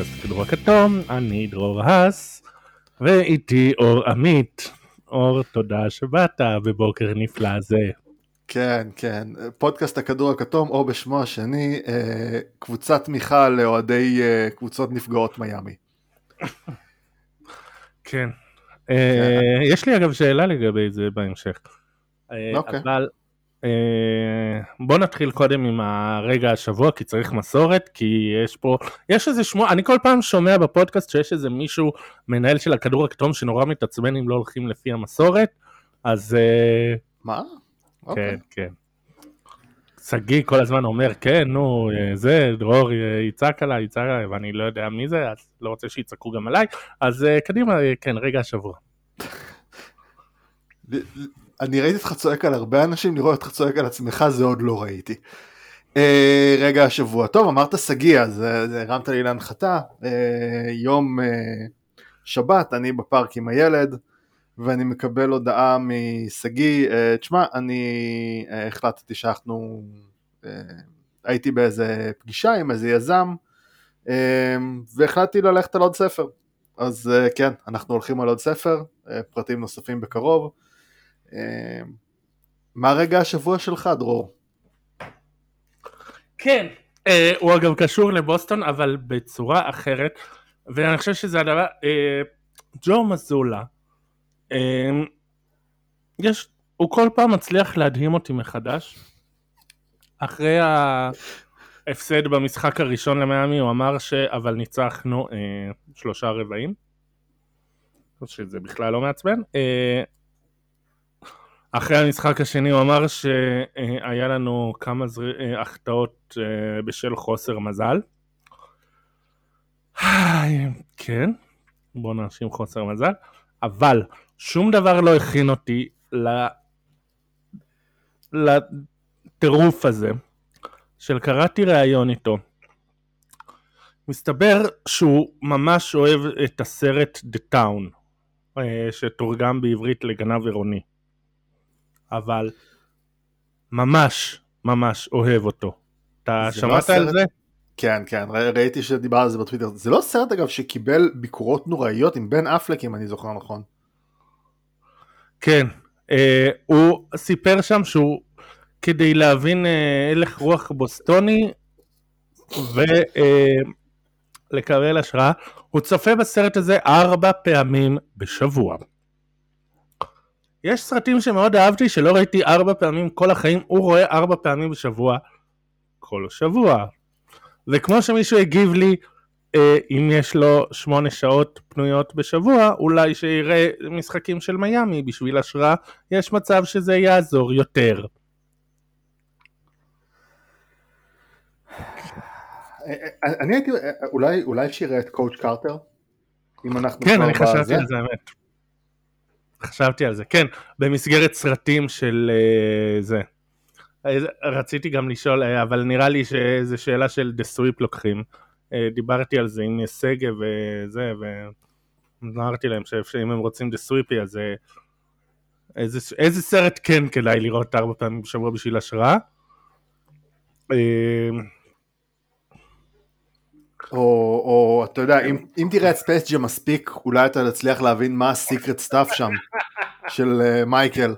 פודקאסט הכדור הכתום, אני דרור האס, ואיתי אור עמית. אור, תודה שבאת בבוקר נפלא זה. כן, כן, פודקאסט הכדור הכתום, או בשמו השני, אה, קבוצת תמיכה לאוהדי אה, קבוצות נפגעות מיאמי. כן. אה, יש לי אגב שאלה לגבי זה בהמשך. אה, אוקיי. אבל בוא נתחיל קודם עם הרגע השבוע כי צריך מסורת כי יש פה יש איזה שמוע אני כל פעם שומע בפודקאסט שיש איזה מישהו מנהל של הכדור הכתום שנורא מתעצבן אם לא הולכים לפי המסורת אז אה, מה? אוקיי. כן כן. שגיא כל הזמן אומר כן נו אה, זה דרור אה, יצעק עליי יצעק עליי ואני לא יודע מי זה אז לא רוצה שיצעקו גם עליי אז אה, קדימה אה, כן רגע השבוע. אני ראיתי אותך צועק על הרבה אנשים, לראות אותך צועק על עצמך זה עוד לא ראיתי. אה, רגע השבוע, טוב אמרת שגיא אז אה, הרמת לי להנחתה, אה, יום אה, שבת אני בפארק עם הילד ואני מקבל הודעה משגיא, אה, תשמע אני אה, החלטתי שאנחנו, אה, הייתי באיזה פגישה עם איזה יזם אה, והחלטתי ללכת על עוד ספר, אז אה, כן אנחנו הולכים על עוד ספר, אה, פרטים נוספים בקרוב. אה, מה רגע השבוע שלך דרור? כן, אה, הוא אגב קשור לבוסטון אבל בצורה אחרת ואני חושב שזה הדבר, אה, ג'ו מזולה, אה, יש, הוא כל פעם מצליח להדהים אותי מחדש. אחרי ההפסד במשחק הראשון למיאמי הוא אמר שאבל ניצחנו אה, שלושה רבעים, שזה בכלל לא מעצבן. אה, אחרי המשחק השני הוא אמר שהיה לנו כמה זר... אה, החטאות אה, בשל חוסר מזל. כן, בוא נאשים חוסר מזל, אבל שום דבר לא הכין אותי ל... לטירוף הזה של קראתי ראיון איתו. מסתבר שהוא ממש אוהב את הסרט The Town, אה, שתורגם בעברית לגנב עירוני. אבל ממש ממש אוהב אותו. אתה לא שמעת על הסרט- זה? כן כן ראיתי שדיבר על זה בטוויטר זה לא סרט אגב שקיבל ביקורות נוראיות עם בן אפלק אם אני זוכר נכון. כן. אה, הוא סיפר שם שהוא כדי להבין אה, הלך רוח בוסטוני ולקבל השראה, הוא צופה בסרט הזה ארבע פעמים בשבוע. יש סרטים שמאוד אהבתי שלא ראיתי ארבע פעמים כל החיים, הוא רואה ארבע פעמים בשבוע כל שבוע. וכמו שמישהו הגיב לי, אה, אם יש לו שמונה שעות פנויות בשבוע, אולי שיראה משחקים של מיאמי בשביל השראה, יש מצב שזה יעזור יותר. אה, אה, אני הייתי אה, אולי אולי שיראה את קואץ' קרטר. אם אנחנו כן, אני חשבתי. על זה, האמת. חשבתי על זה, כן, במסגרת סרטים של אה, זה. רציתי גם לשאול, אה, אבל נראה לי שזו שאלה של the sweep לוקחים. דיברתי על זה עם שגב וזה, ואמרתי להם שאם הם רוצים the sweep, אז איזה, איזה סרט כן כדאי לראות ארבע פעמים בשבוע בשביל השראה. או, או אתה יודע אם, אם תראה את ספייס ג'ם מספיק אולי אתה תצליח להבין מה ה secret stuff שם של אה, מייקל.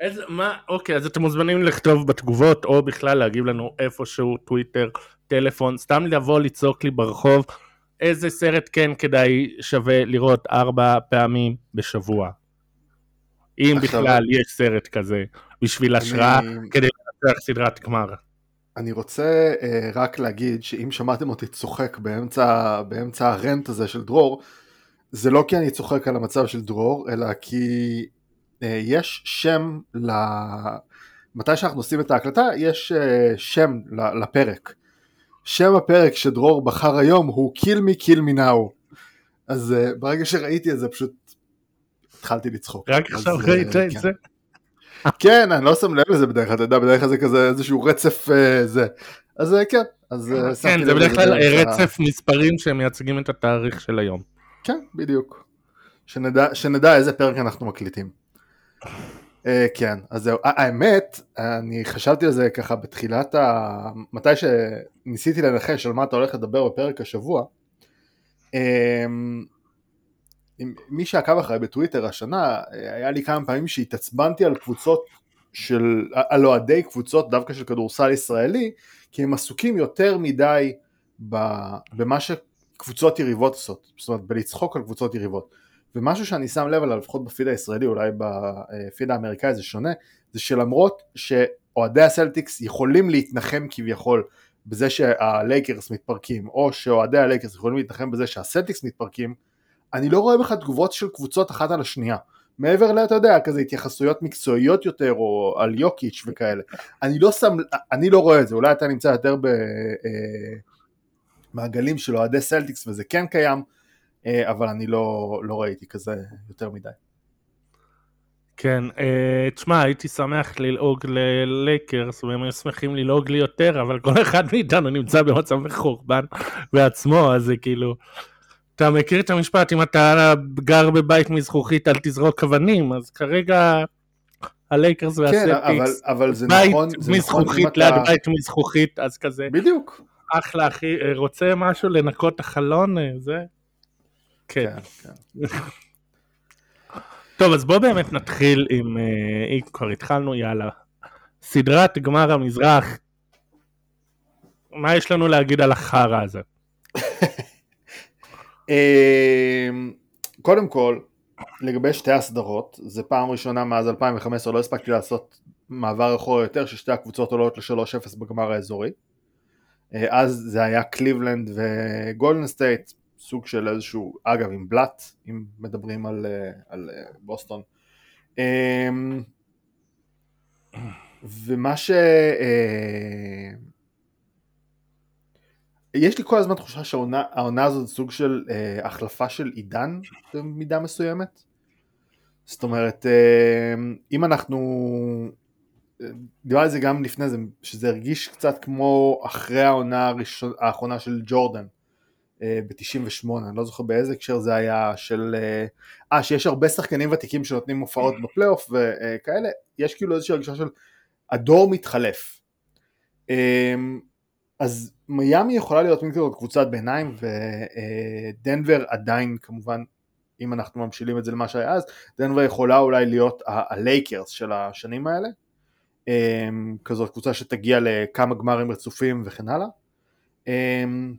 איזה, מה, אוקיי, אז אתם מוזמנים לכתוב בתגובות, או בכלל להגיב לנו איפשהו, טוויטר, טלפון, סתם לבוא לצעוק לי ברחוב, איזה סרט כן כדאי שווה לראות ארבע פעמים בשבוע. אם עכשיו- בכלל יש סרט כזה, בשביל השראה, אני- כדי לנצח סדרת גמר. אני רוצה אה, רק להגיד שאם שמעתם אותי צוחק באמצע, באמצע הרנט הזה של דרור, זה לא כי אני צוחק על המצב של דרור, אלא כי אה, יש שם ל... מתי שאנחנו עושים את ההקלטה, יש אה, שם ל- לפרק. שם הפרק שדרור בחר היום הוא Kill me kill me now. אז אה, ברגע שראיתי את זה פשוט התחלתי לצחוק. רק עכשיו ראית את כן. זה? כן, אני לא שם לב לזה בדרך כלל, אתה יודע, בדרך כלל זה כזה איזשהו רצף אה, זה. אז אה, כן, אז אה, כן, זה בדרך כלל רצף מספרים שמייצגים את התאריך של היום. כן, בדיוק. שנדע, שנדע איזה פרק אנחנו מקליטים. כן, אז זהו, האמת, אני חשבתי על זה ככה בתחילת ה... מתי שניסיתי לנחש על מה אתה הולך לדבר בפרק השבוע, אמ, מי שעקב אחריי בטוויטר השנה, היה לי כמה פעמים שהתעצבנתי על קבוצות של, על אוהדי קבוצות דווקא של כדורסל ישראלי, כי הם עסוקים יותר מדי במה שקבוצות יריבות עושות, זאת אומרת בלצחוק על קבוצות יריבות. ומשהו שאני שם לב עליו, לפחות בפיד הישראלי, אולי בפיד האמריקאי זה שונה, זה שלמרות שאוהדי הסלטיקס יכולים להתנחם כביכול בזה שהלייקרס מתפרקים, או שאוהדי הלייקרס יכולים להתנחם בזה שהסלטיקס מתפרקים, אני לא רואה בכלל תגובות של קבוצות אחת על השנייה. מעבר לאתה יודע, כזה התייחסויות מקצועיות יותר, או על יוקיץ' וכאלה. אני לא שם, אני לא רואה את זה, אולי אתה נמצא יותר במעגלים אה, של אוהדי סלטיקס וזה כן קיים, אה, אבל אני לא, לא ראיתי כזה יותר מדי. כן, אה, תשמע, הייתי שמח ללעוג ללייקרס, והם היו שמחים ללעוג לי יותר, אבל כל אחד מאיתנו נמצא במצב מחורבן בעצמו, אז זה כאילו... אתה מכיר את המשפט, אם אתה גר בבית מזכוכית אל תזרוק אבנים, אז כרגע הלייקרס והסלטיקס, כן, אבל, אבל זה בית נכון, זה מזכוכית נכון ליד אתה... בית מזכוכית, אז כזה, בדיוק. אחלה אחי, רוצה משהו לנקות את החלון, אה, זה? כן. כן, כן. טוב, אז בוא באמת נתחיל עם, אה, אם כבר התחלנו, יאללה. סדרת גמר המזרח, מה יש לנו להגיד על החרא הזה? אמ, קודם כל, לגבי שתי הסדרות, זה פעם ראשונה מאז 2015, לא הספקתי לעשות מעבר אחורה יותר, ששתי הקבוצות עולות ל-3-0 בגמר האזורי. אה, אז זה היה קליבלנד וגולדן סטייט, סוג של איזשהו, אגב עם בלאט, אם מדברים על, אה, על אה, בוסטון. אמ, ומה ש... יש לי כל הזמן תחושה שהעונה הזאת סוג של אה, החלפה של עידן במידה מסוימת. זאת אומרת, אה, אם אנחנו, אה, דיברתי על זה גם לפני זה, שזה הרגיש קצת כמו אחרי העונה הראשון, האחרונה של ג'ורדן אה, ב-98, אני לא זוכר באיזה הקשר זה היה, של, אה, אה שיש הרבה שחקנים ותיקים שנותנים הופעות בפלייאוף וכאלה, יש כאילו איזושהי הרגישה של הדור מתחלף. אה, אז מיאמי יכולה להיות מין כזאת קבוצת ביניים ודנבר עדיין כמובן אם אנחנו ממשילים את זה למה שהיה אז דנבר יכולה אולי להיות הלייקרס של השנים האלה. אמ, כזאת קבוצה שתגיע לכמה גמרים רצופים וכן הלאה. אמ,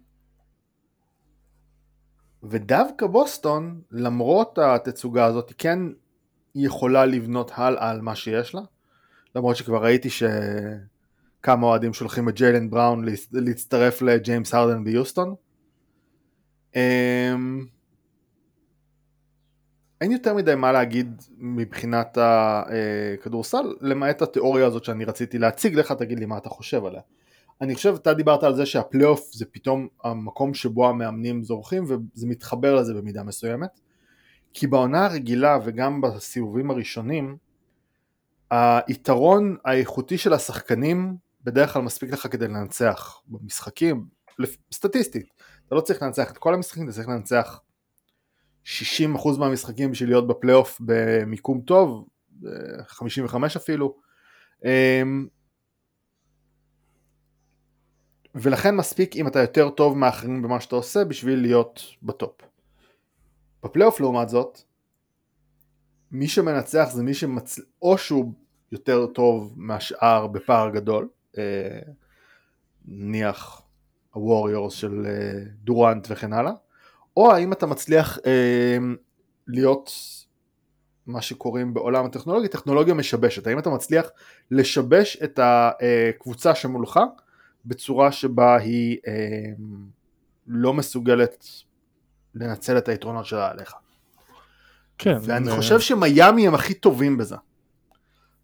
ודווקא בוסטון למרות התצוגה הזאת כן יכולה לבנות הלאה על מה שיש לה למרות שכבר ראיתי ש... כמה אוהדים שולחים את ג'יילן בראון להצטרף לג'יימס הרדן ביוסטון. אמ, אין יותר מדי מה להגיד מבחינת הכדורסל, למעט התיאוריה הזאת שאני רציתי להציג לך, תגיד לי מה אתה חושב עליה. אני חושב, אתה דיברת על זה שהפלייאוף זה פתאום המקום שבו המאמנים זורחים, וזה מתחבר לזה במידה מסוימת. כי בעונה הרגילה וגם בסיבובים הראשונים, היתרון האיכותי של השחקנים בדרך כלל מספיק לך כדי לנצח במשחקים, סטטיסטית, אתה לא צריך לנצח את כל המשחקים, אתה צריך לנצח 60% מהמשחקים בשביל להיות בפלייאוף במיקום טוב, 55 אפילו, אמ, ולכן מספיק אם אתה יותר טוב מאחרים במה שאתה עושה בשביל להיות בטופ. בפלייאוף לעומת זאת, מי שמנצח זה מי שמצ... או שהוא יותר טוב מהשאר בפער גדול, נניח הווריורס של אה, דורנט וכן הלאה, או האם אתה מצליח אה, להיות מה שקוראים בעולם הטכנולוגיה, טכנולוגיה משבשת, האם אתה מצליח לשבש את הקבוצה שמולך בצורה שבה היא לא מסוגלת לנצל את היתרונות שלה עליך. כן. ואני חושב שמיאמי הם הכי טובים בזה.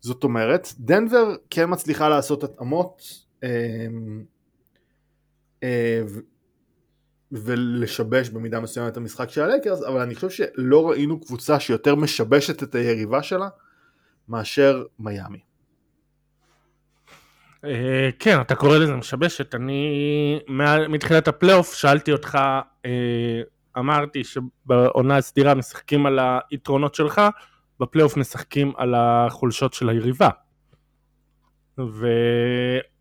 זאת אומרת, דנבר כן מצליחה לעשות התאמות אה, אה, ולשבש במידה מסוימת את המשחק של הלייקרס, אבל אני חושב שלא ראינו קבוצה שיותר משבשת את היריבה שלה מאשר מיאמי. אה, כן, אתה קורא לזה משבשת. אני מתחילת הפלייאוף שאלתי אותך, אמרתי שבעונה הסדירה משחקים על היתרונות שלך, בפלייאוף משחקים על החולשות של היריבה.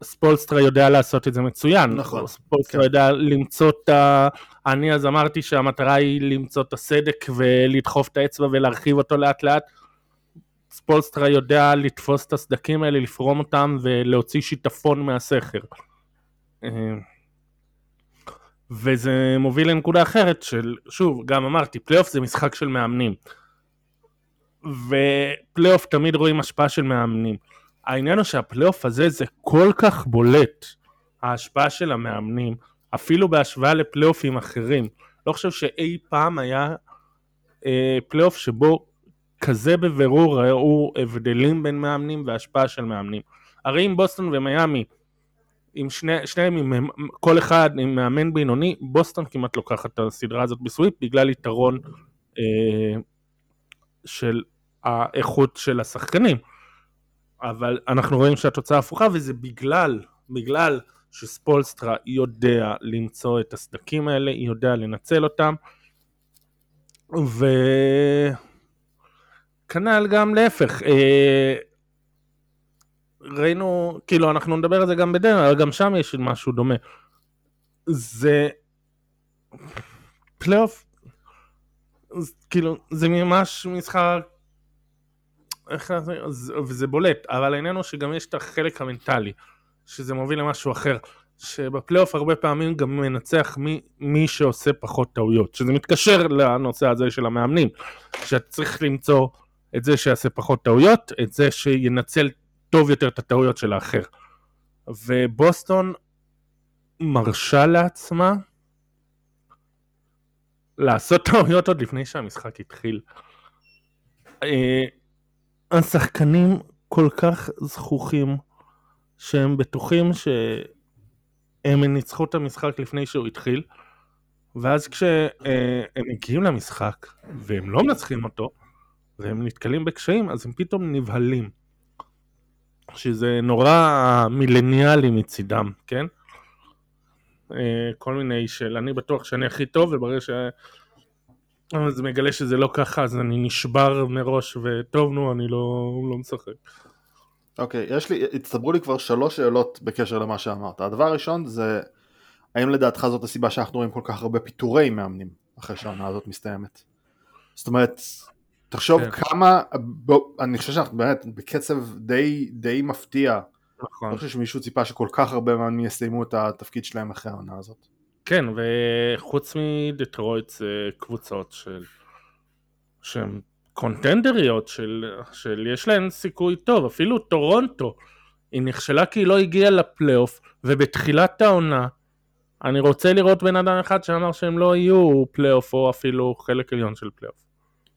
וספולסטרה יודע לעשות את זה מצוין. נכון, ספולסטרה כן. יודע למצוא את ה... אני אז אמרתי שהמטרה היא למצוא את הסדק ולדחוף את האצבע ולהרחיב אותו לאט לאט. ספולסטרה יודע לתפוס את הסדקים האלה, לפרום אותם ולהוציא שיטפון מהסכר. אה, וזה מוביל לנקודה אחרת של, שוב, גם אמרתי, פלייאוף זה משחק של מאמנים. ופלייאוף תמיד רואים השפעה של מאמנים. העניין הוא שהפלייאוף הזה זה כל כך בולט, ההשפעה של המאמנים, אפילו בהשוואה לפלייאופים אחרים. לא חושב שאי פעם היה אה, פלייאוף שבו כזה בבירור ראו הבדלים בין מאמנים והשפעה של מאמנים. הרי אם בוסטון ומיאמי, עם שני, שניהם, עם, כל אחד עם מאמן בינוני, בוסטון כמעט לוקחת את הסדרה הזאת ב sweep בגלל יתרון אה, של האיכות של השחקנים. אבל אנחנו רואים שהתוצאה הפוכה וזה בגלל, בגלל שספולסטרה יודע למצוא את הסדקים האלה, יודע לנצל אותם. וכנ"ל גם להפך, אה, ראינו, כאילו אנחנו נדבר על זה גם בדנבר, אבל גם שם יש משהו דומה. זה פלייאוף, כאילו זה ממש משחק, איך זה, וזה בולט, אבל העניין הוא שגם יש את החלק המנטלי, שזה מוביל למשהו אחר, שבפלייאוף הרבה פעמים גם מנצח מי, מי שעושה פחות טעויות, שזה מתקשר לנושא הזה של המאמנים, שאתה צריך למצוא את זה שיעשה פחות טעויות, את זה שינצל טוב יותר את הטעויות של האחר. ובוסטון מרשה לעצמה לעשות טעויות עוד לפני שהמשחק התחיל. אה, השחקנים כל כך זכוכים שהם בטוחים שהם ניצחו את המשחק לפני שהוא התחיל ואז כשהם מגיעים למשחק והם לא מנצחים אותו והם נתקלים בקשיים אז הם פתאום נבהלים. שזה נורא מילניאלי מצידם, כן? אה, כל מיני של אני בטוח שאני הכי טוב וברגע ש... זה מגלה שזה לא ככה אז אני נשבר מראש וטוב נו אני לא, לא משחק. אוקיי, יש לי, הצטברו לי כבר שלוש שאלות בקשר למה שאמרת. הדבר הראשון זה, האם לדעתך זאת הסיבה שאנחנו רואים כל כך הרבה פיטורי מאמנים אחרי שהעונה הזאת מסתיימת? זאת אומרת, תחשוב כן. כמה, בוא, אני חושב שאנחנו באמת בקצב די, די מפתיע. אני נכון. לא חושב שמישהו ציפה שכל כך הרבה מאמנים יסיימו את התפקיד שלהם אחרי העונה הזאת. כן וחוץ מדטרויט זה קבוצות של שהן קונטנדריות של, של יש להן סיכוי טוב אפילו טורונטו היא נכשלה כי היא לא הגיעה לפלייאוף ובתחילת העונה אני רוצה לראות בן אדם אחד שאמר שהם לא יהיו פלייאוף או אפילו חלק עליון של פלייאוף.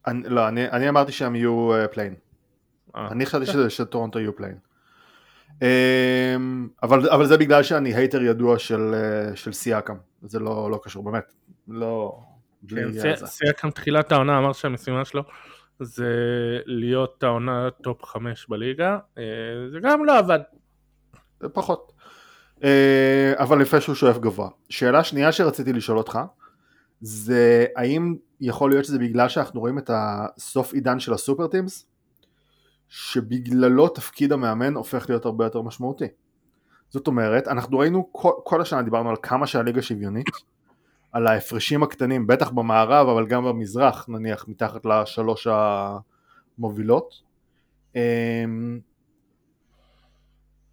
אני, לא, אני, אני אמרתי שהם יהיו אה, play-in. אה, אני חשבתי שטורונטו יהיו play-in. אמ, אבל, אבל זה בגלל שאני hater ידוע של, אה, של סיאקם, זה לא, לא קשור, באמת, לא... כן, זה. סי- סיאקם תחילת העונה אמר שהמשימה שלו זה להיות העונה top 5 בליגה אה, זה גם לא עבד. זה פחות. אה, אבל יפה שהוא שואף גבוה. שאלה שנייה שרציתי לשאול אותך, זה האם יכול להיות שזה בגלל שאנחנו רואים את הסוף עידן של ה super teams, שבגללו תפקיד המאמן הופך להיות הרבה יותר משמעותי. זאת אומרת, אנחנו ראינו כל, כל השנה דיברנו על כמה שהליגה שוויונית, על ההפרשים הקטנים, בטח במערב אבל גם במזרח נניח מתחת לשלוש המובילות. אמ,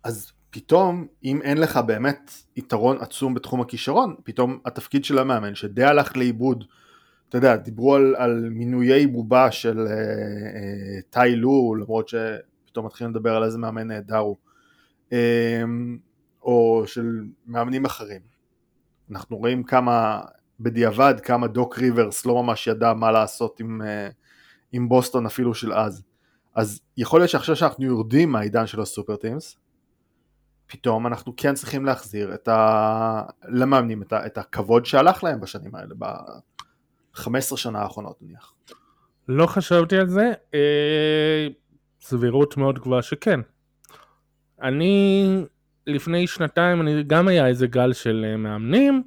אז פתאום אם אין לך באמת יתרון עצום בתחום הכישרון, פתאום התפקיד של המאמן שדי הלך לאיבוד, אתה יודע, דיברו על, על מינויי בובה של אה, אה, טאי לו, למרות שפתאום מתחילים לדבר על איזה מאמן נהדר הוא, אה, או של מאמנים אחרים. אנחנו רואים כמה, בדיעבד, כמה דוק ריברס לא ממש ידע מה לעשות עם, אה, עם בוסטון אפילו של אז. אז יכול להיות שעכשיו שאנחנו יורדים מהעידן של הסופר טימס, פתאום אנחנו כן צריכים להחזיר את ה... למאמנים את, ה... את הכבוד שהלך להם בשנים האלה, ב-15 שנה האחרונות נניח. לא חשבתי על זה, אה, סבירות מאוד גבוהה שכן. אני לפני שנתיים אני גם היה איזה גל של אה, מאמנים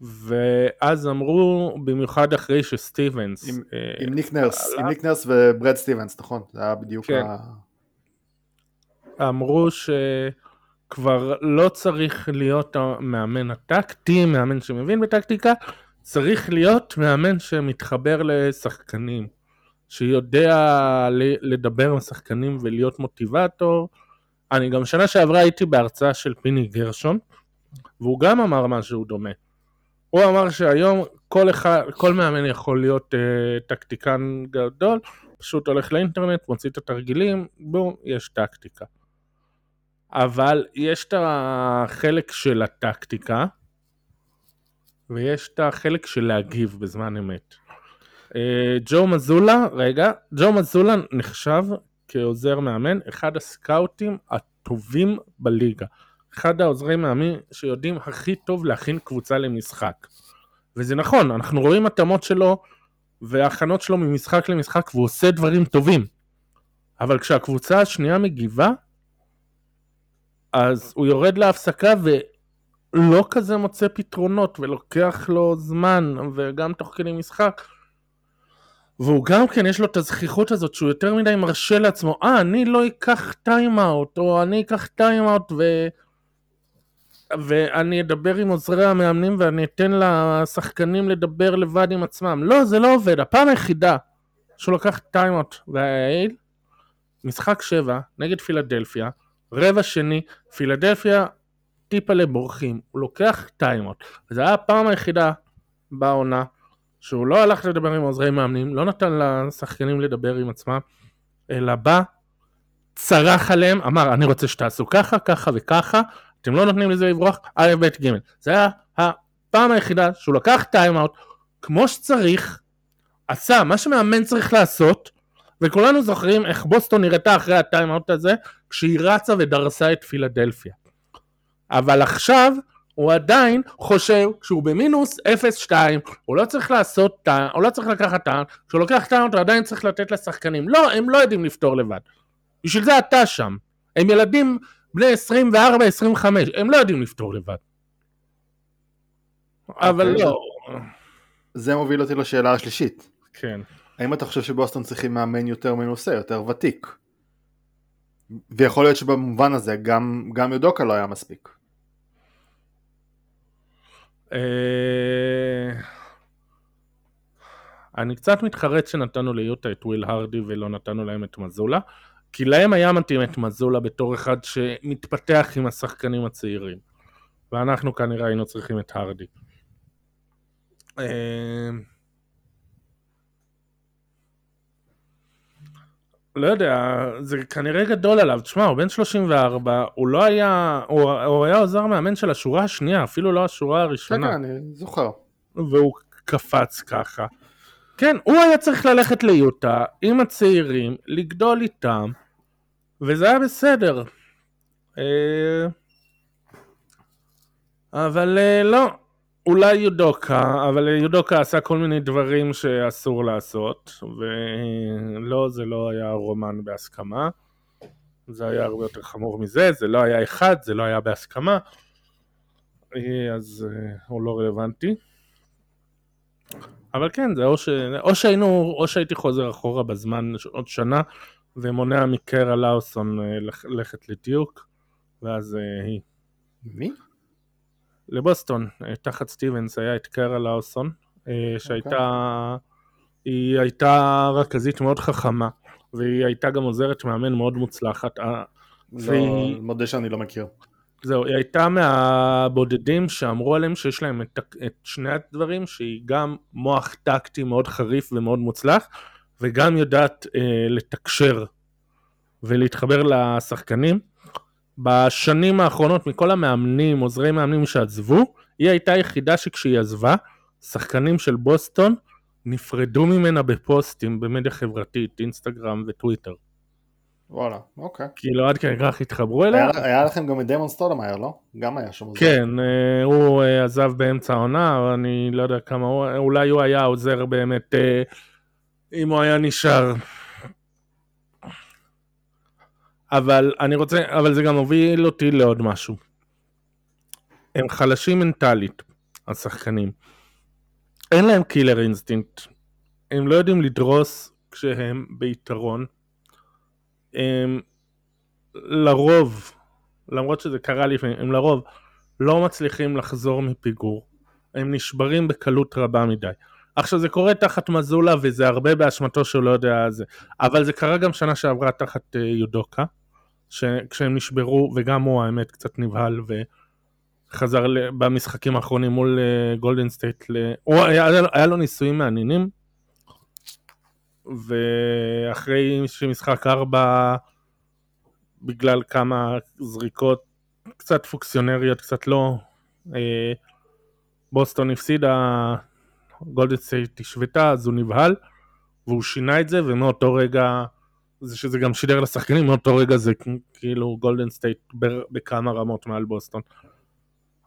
ואז אמרו במיוחד אחרי שסטיבנס עם- אה, עם ניק נרס, עלה. עם ניק נרס וברד סטיבנס, נכון? זה היה בדיוק כן. ה... אמרו שכבר לא צריך להיות המאמן הטקטי, מאמן שמבין בטקטיקה, צריך להיות מאמן שמתחבר לשחקנים, שיודע לדבר עם שחקנים ולהיות מוטיבטור. אני גם שנה שעברה הייתי בהרצאה של פיני גרשון, והוא גם אמר משהו דומה. הוא אמר שהיום כל, אחד, כל מאמן יכול להיות uh, טקטיקן גדול, פשוט הולך לאינטרנט, מוציא את התרגילים, בום, יש טקטיקה. אבל יש את החלק של הטקטיקה, ויש את החלק של להגיב בזמן אמת. Uh, ג'ו מזולה, רגע, ג'ו מזולה נחשב כעוזר מאמן, אחד הסקאוטים הטובים בליגה. אחד העוזרי מאמין שיודעים הכי טוב להכין קבוצה למשחק. וזה נכון, אנחנו רואים התאמות שלו והכנות שלו ממשחק למשחק והוא עושה דברים טובים. אבל כשהקבוצה השנייה מגיבה, אז הוא יורד להפסקה ולא כזה מוצא פתרונות ולוקח לו זמן וגם תוך כדי משחק. והוא גם כן יש לו את הזחיחות הזאת שהוא יותר מדי מרשה לעצמו, אה אני לא אקח טיים-אאוט או אני אקח טיים-אאוט ו... ואני אדבר עם עוזרי המאמנים ואני אתן לשחקנים לדבר לבד עם עצמם. לא, זה לא עובד. הפעם היחידה שהוא לקח טיימאוט והיעיל, משחק שבע נגד פילדלפיה, רבע שני, פילדלפיה טיפה לבורחים, הוא לוקח טיימאוט. וזו הייתה הפעם היחידה בעונה שהוא לא הלך לדבר עם עוזרי מאמנים, לא נתן לשחקנים לדבר עם עצמם, אלא בא, צרח עליהם, אמר אני רוצה שתעשו ככה, ככה וככה, אתם לא נותנים לזה לברוח, א', ב', ג'. זה היה הפעם היחידה שהוא לקח טיימאוט כמו שצריך, עשה מה שמאמן צריך לעשות, וכולנו זוכרים איך בוסטון נראתה אחרי הטיימאוט הזה, כשהיא רצה ודרסה את פילדלפיה. אבל עכשיו הוא עדיין חושב שהוא במינוס 0-2, הוא לא צריך לעשות טעם, הוא לא צריך לקחת טעם, כשהוא לוקח טעם הוא עדיין צריך לתת לשחקנים. לא, הם לא יודעים לפתור לבד. בשביל זה אתה שם. הם ילדים בני 24-25, הם לא יודעים לפתור לבד. אבל אוקיי, לא. זה מוביל אותי לשאלה השלישית. כן. האם אתה חושב שבוסטון צריכים מאמן יותר מנוסה, יותר ותיק? ויכול להיות שבמובן הזה גם, גם יודוקה לא היה מספיק. אה, אני קצת מתחרט שנתנו ליוטה את וויל הרדי ולא נתנו להם את מזולה. כי להם היה מתאים את מזולה בתור אחד שמתפתח עם השחקנים הצעירים. ואנחנו כנראה היינו צריכים את הרדי. לא יודע, זה כנראה גדול עליו. תשמע, הוא בן 34, הוא לא היה, הוא, הוא היה עוזר מאמן של השורה השנייה, אפילו לא השורה הראשונה. כן, כן, אני זוכר. והוא קפץ ככה. כן, הוא היה צריך ללכת ליוטה עם הצעירים, לגדול איתם, וזה היה בסדר. אה, אבל אה, לא, אולי יודוקה, אבל יודוקה עשה כל מיני דברים שאסור לעשות, ולא, זה לא היה רומן בהסכמה. זה היה הרבה יותר חמור מזה, זה לא היה אחד, זה לא היה בהסכמה, אה, אז הוא לא רלוונטי. אבל כן, זה או, ש... או שהיינו, או שהייתי חוזר אחורה בזמן עוד שנה ומונע מקרה לאוסון אה, ללכת לדיוק, ואז אה, היא. מי? לבוסטון, אה, תחת סטיבנס היה את קרה לאוסון, שהייתה, okay. אוקיי. היא הייתה רכזית מאוד חכמה, והיא הייתה גם עוזרת מאמן מאוד מוצלחת. לא, והיא... מודה שאני לא מכיר. זהו, היא הייתה מהבודדים שאמרו עליהם שיש להם את, את שני הדברים, שהיא גם מוח טקטי מאוד חריף ומאוד מוצלח, וגם יודעת אה, לתקשר ולהתחבר לשחקנים. בשנים האחרונות מכל המאמנים, עוזרי מאמנים שעזבו, היא הייתה היחידה שכשהיא עזבה, שחקנים של בוסטון נפרדו ממנה בפוסטים במדיה חברתית, אינסטגרם וטוויטר. וואלה, אוקיי. כאילו עד כדי כך התחברו אליה. היה, היה לכם גם את דיימון סטודמאייר, לא? גם היה שם. כן, אה, הוא אה, עזב באמצע העונה, אני לא יודע כמה אולי הוא היה עוזר באמת, אה, אם הוא היה נשאר. אבל אני רוצה, אבל זה גם הוביל אותי לעוד משהו. הם חלשים מנטלית, השחקנים. אין להם killer instinct. הם לא יודעים לדרוס כשהם ביתרון. הם לרוב, למרות שזה קרה לפעמים, הם לרוב לא מצליחים לחזור מפיגור. הם נשברים בקלות רבה מדי. עכשיו זה קורה תחת מזולה וזה הרבה באשמתו שהוא לא יודע זה, אבל זה קרה גם שנה שעברה תחת אה, יודוקה, כשהם נשברו וגם הוא האמת קצת נבהל וחזר במשחקים האחרונים מול גולדן אה, סטייט. הוא היה, היה לו ניסויים מעניינים ואחרי שמשחק ארבע בגלל כמה זריקות קצת פוקסיונריות קצת לא אה, בוסטון הפסידה גולדן סטייט השוותה אז הוא נבהל והוא שינה את זה ומאותו רגע זה שזה גם שידר לשחקנים מאותו רגע זה כאילו גולדן סטייט בכמה רמות מעל בוסטון.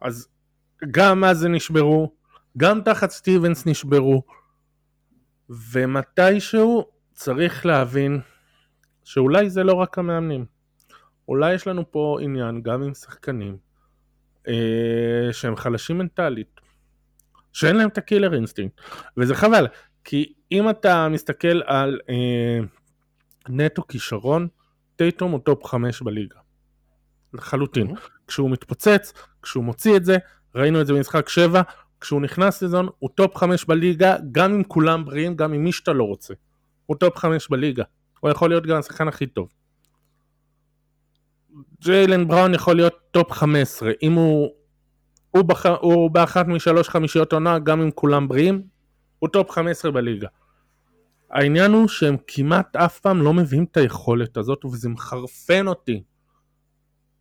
אז גם אז הם נשברו גם תחת סטיבנס נשברו ומתישהו צריך להבין שאולי זה לא רק המאמנים. אולי יש לנו פה עניין גם עם שחקנים אה, שהם חלשים מנטלית שאין להם את ה killer instinct. וזה חבל כי אם אתה מסתכל על אה, נטו כישרון טייטום הוא top 5 בליגה. לחלוטין. mm-hmm. כשהוא מתפוצץ כשהוא מוציא את זה ראינו את זה במשחק 7 כשהוא נכנס ל zone הוא top 5 בליגה גם אם כולם בריאים גם עם מי שאתה לא רוצה. הוא top 5 בליגה. הוא יכול להיות גם השחקן הכי טוב. ג'יילן בראון יכול להיות top 15 אם הוא הוא, בח... הוא באחת משלוש חמישיות עונה גם אם כולם בריאים הוא top 15 בליגה העניין הוא שהם כמעט אף פעם לא מביאים את היכולת הזאת וזה מחרפן אותי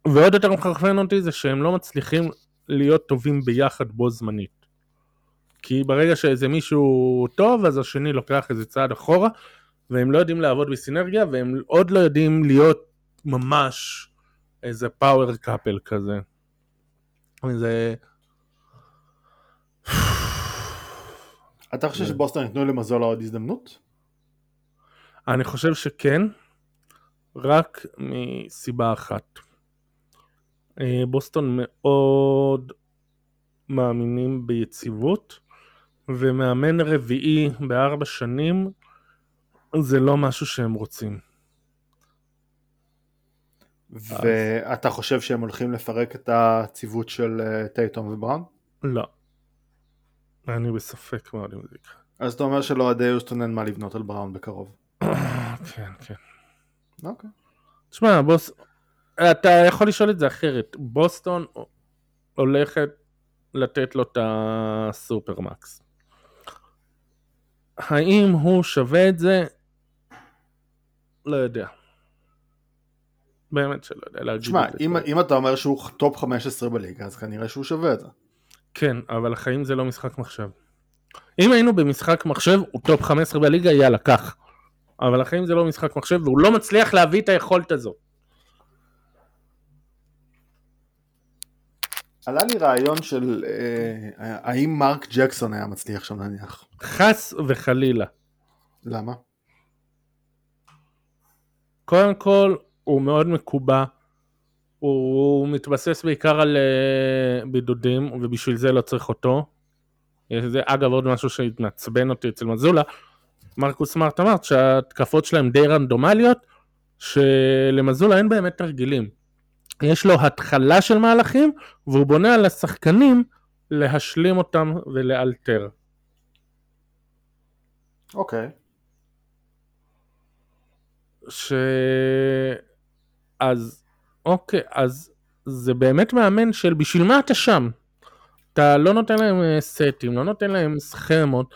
ועוד יותר מחרפן אותי זה שהם לא מצליחים להיות טובים ביחד בו זמנית כי ברגע שאיזה מישהו טוב אז השני לוקח איזה צעד אחורה והם לא יודעים לעבוד בסינרגיה והם עוד לא יודעים להיות ממש איזה פאוור קאפל כזה. זה... אתה חושב שבוסטון ייתנו למזולה עוד הזדמנות? אני חושב שכן, רק מסיבה אחת. אה, בוסטון מאוד מאמינים ביציבות, ומאמן רביעי בארבע שנים זה לא משהו שהם רוצים. ואתה חושב שהם הולכים לפרק את הציוות של אה, טייטום ובראון? לא. אני בספק מאוד אם זה יקרה. אז אתה אומר שלאוהדי יוסטון אין מה לבנות על בראון בקרוב. כן, כן. אוקיי. תשמע, בוס... אתה יכול לשאול את זה אחרת. בוסטון הולכת לתת לו את ה supermax. האם הוא שווה את זה? לא יודע. באמת שלא יודע להגיד שמה, את זה. תשמע, אם אתה אומר שהוא top 15 בליגה, אז כנראה שהוא שווה את זה. כן, אבל החיים זה לא משחק מחשב. אם היינו במשחק מחשב, הוא top 15 בליגה, יאללה, קח. אבל החיים זה לא משחק מחשב, והוא לא מצליח להביא את היכולת הזו. עלה לי רעיון של אה, האם מרק ג'קסון היה מצליח שם נניח. חס וחלילה. למה? קודם כל, הוא מאוד מקובע, הוא מתבסס בעיקר על uh, בידודים, ובשביל זה לא צריך אותו. זה אגב עוד משהו שהתנצבן אותי אצל מזולה, מרקוס סמארט אמר שההתקפות שלהם די רנדומליות, שלמזולה אין באמת תרגילים. יש לו התחלה של מהלכים, והוא בונה על השחקנים להשלים אותם ולאלתר. אוקיי. Okay. ש... אז אוקיי, אז זה באמת מאמן של בשביל מה אתה שם? אתה לא נותן להם אה, סטים, לא נותן להם סכמות,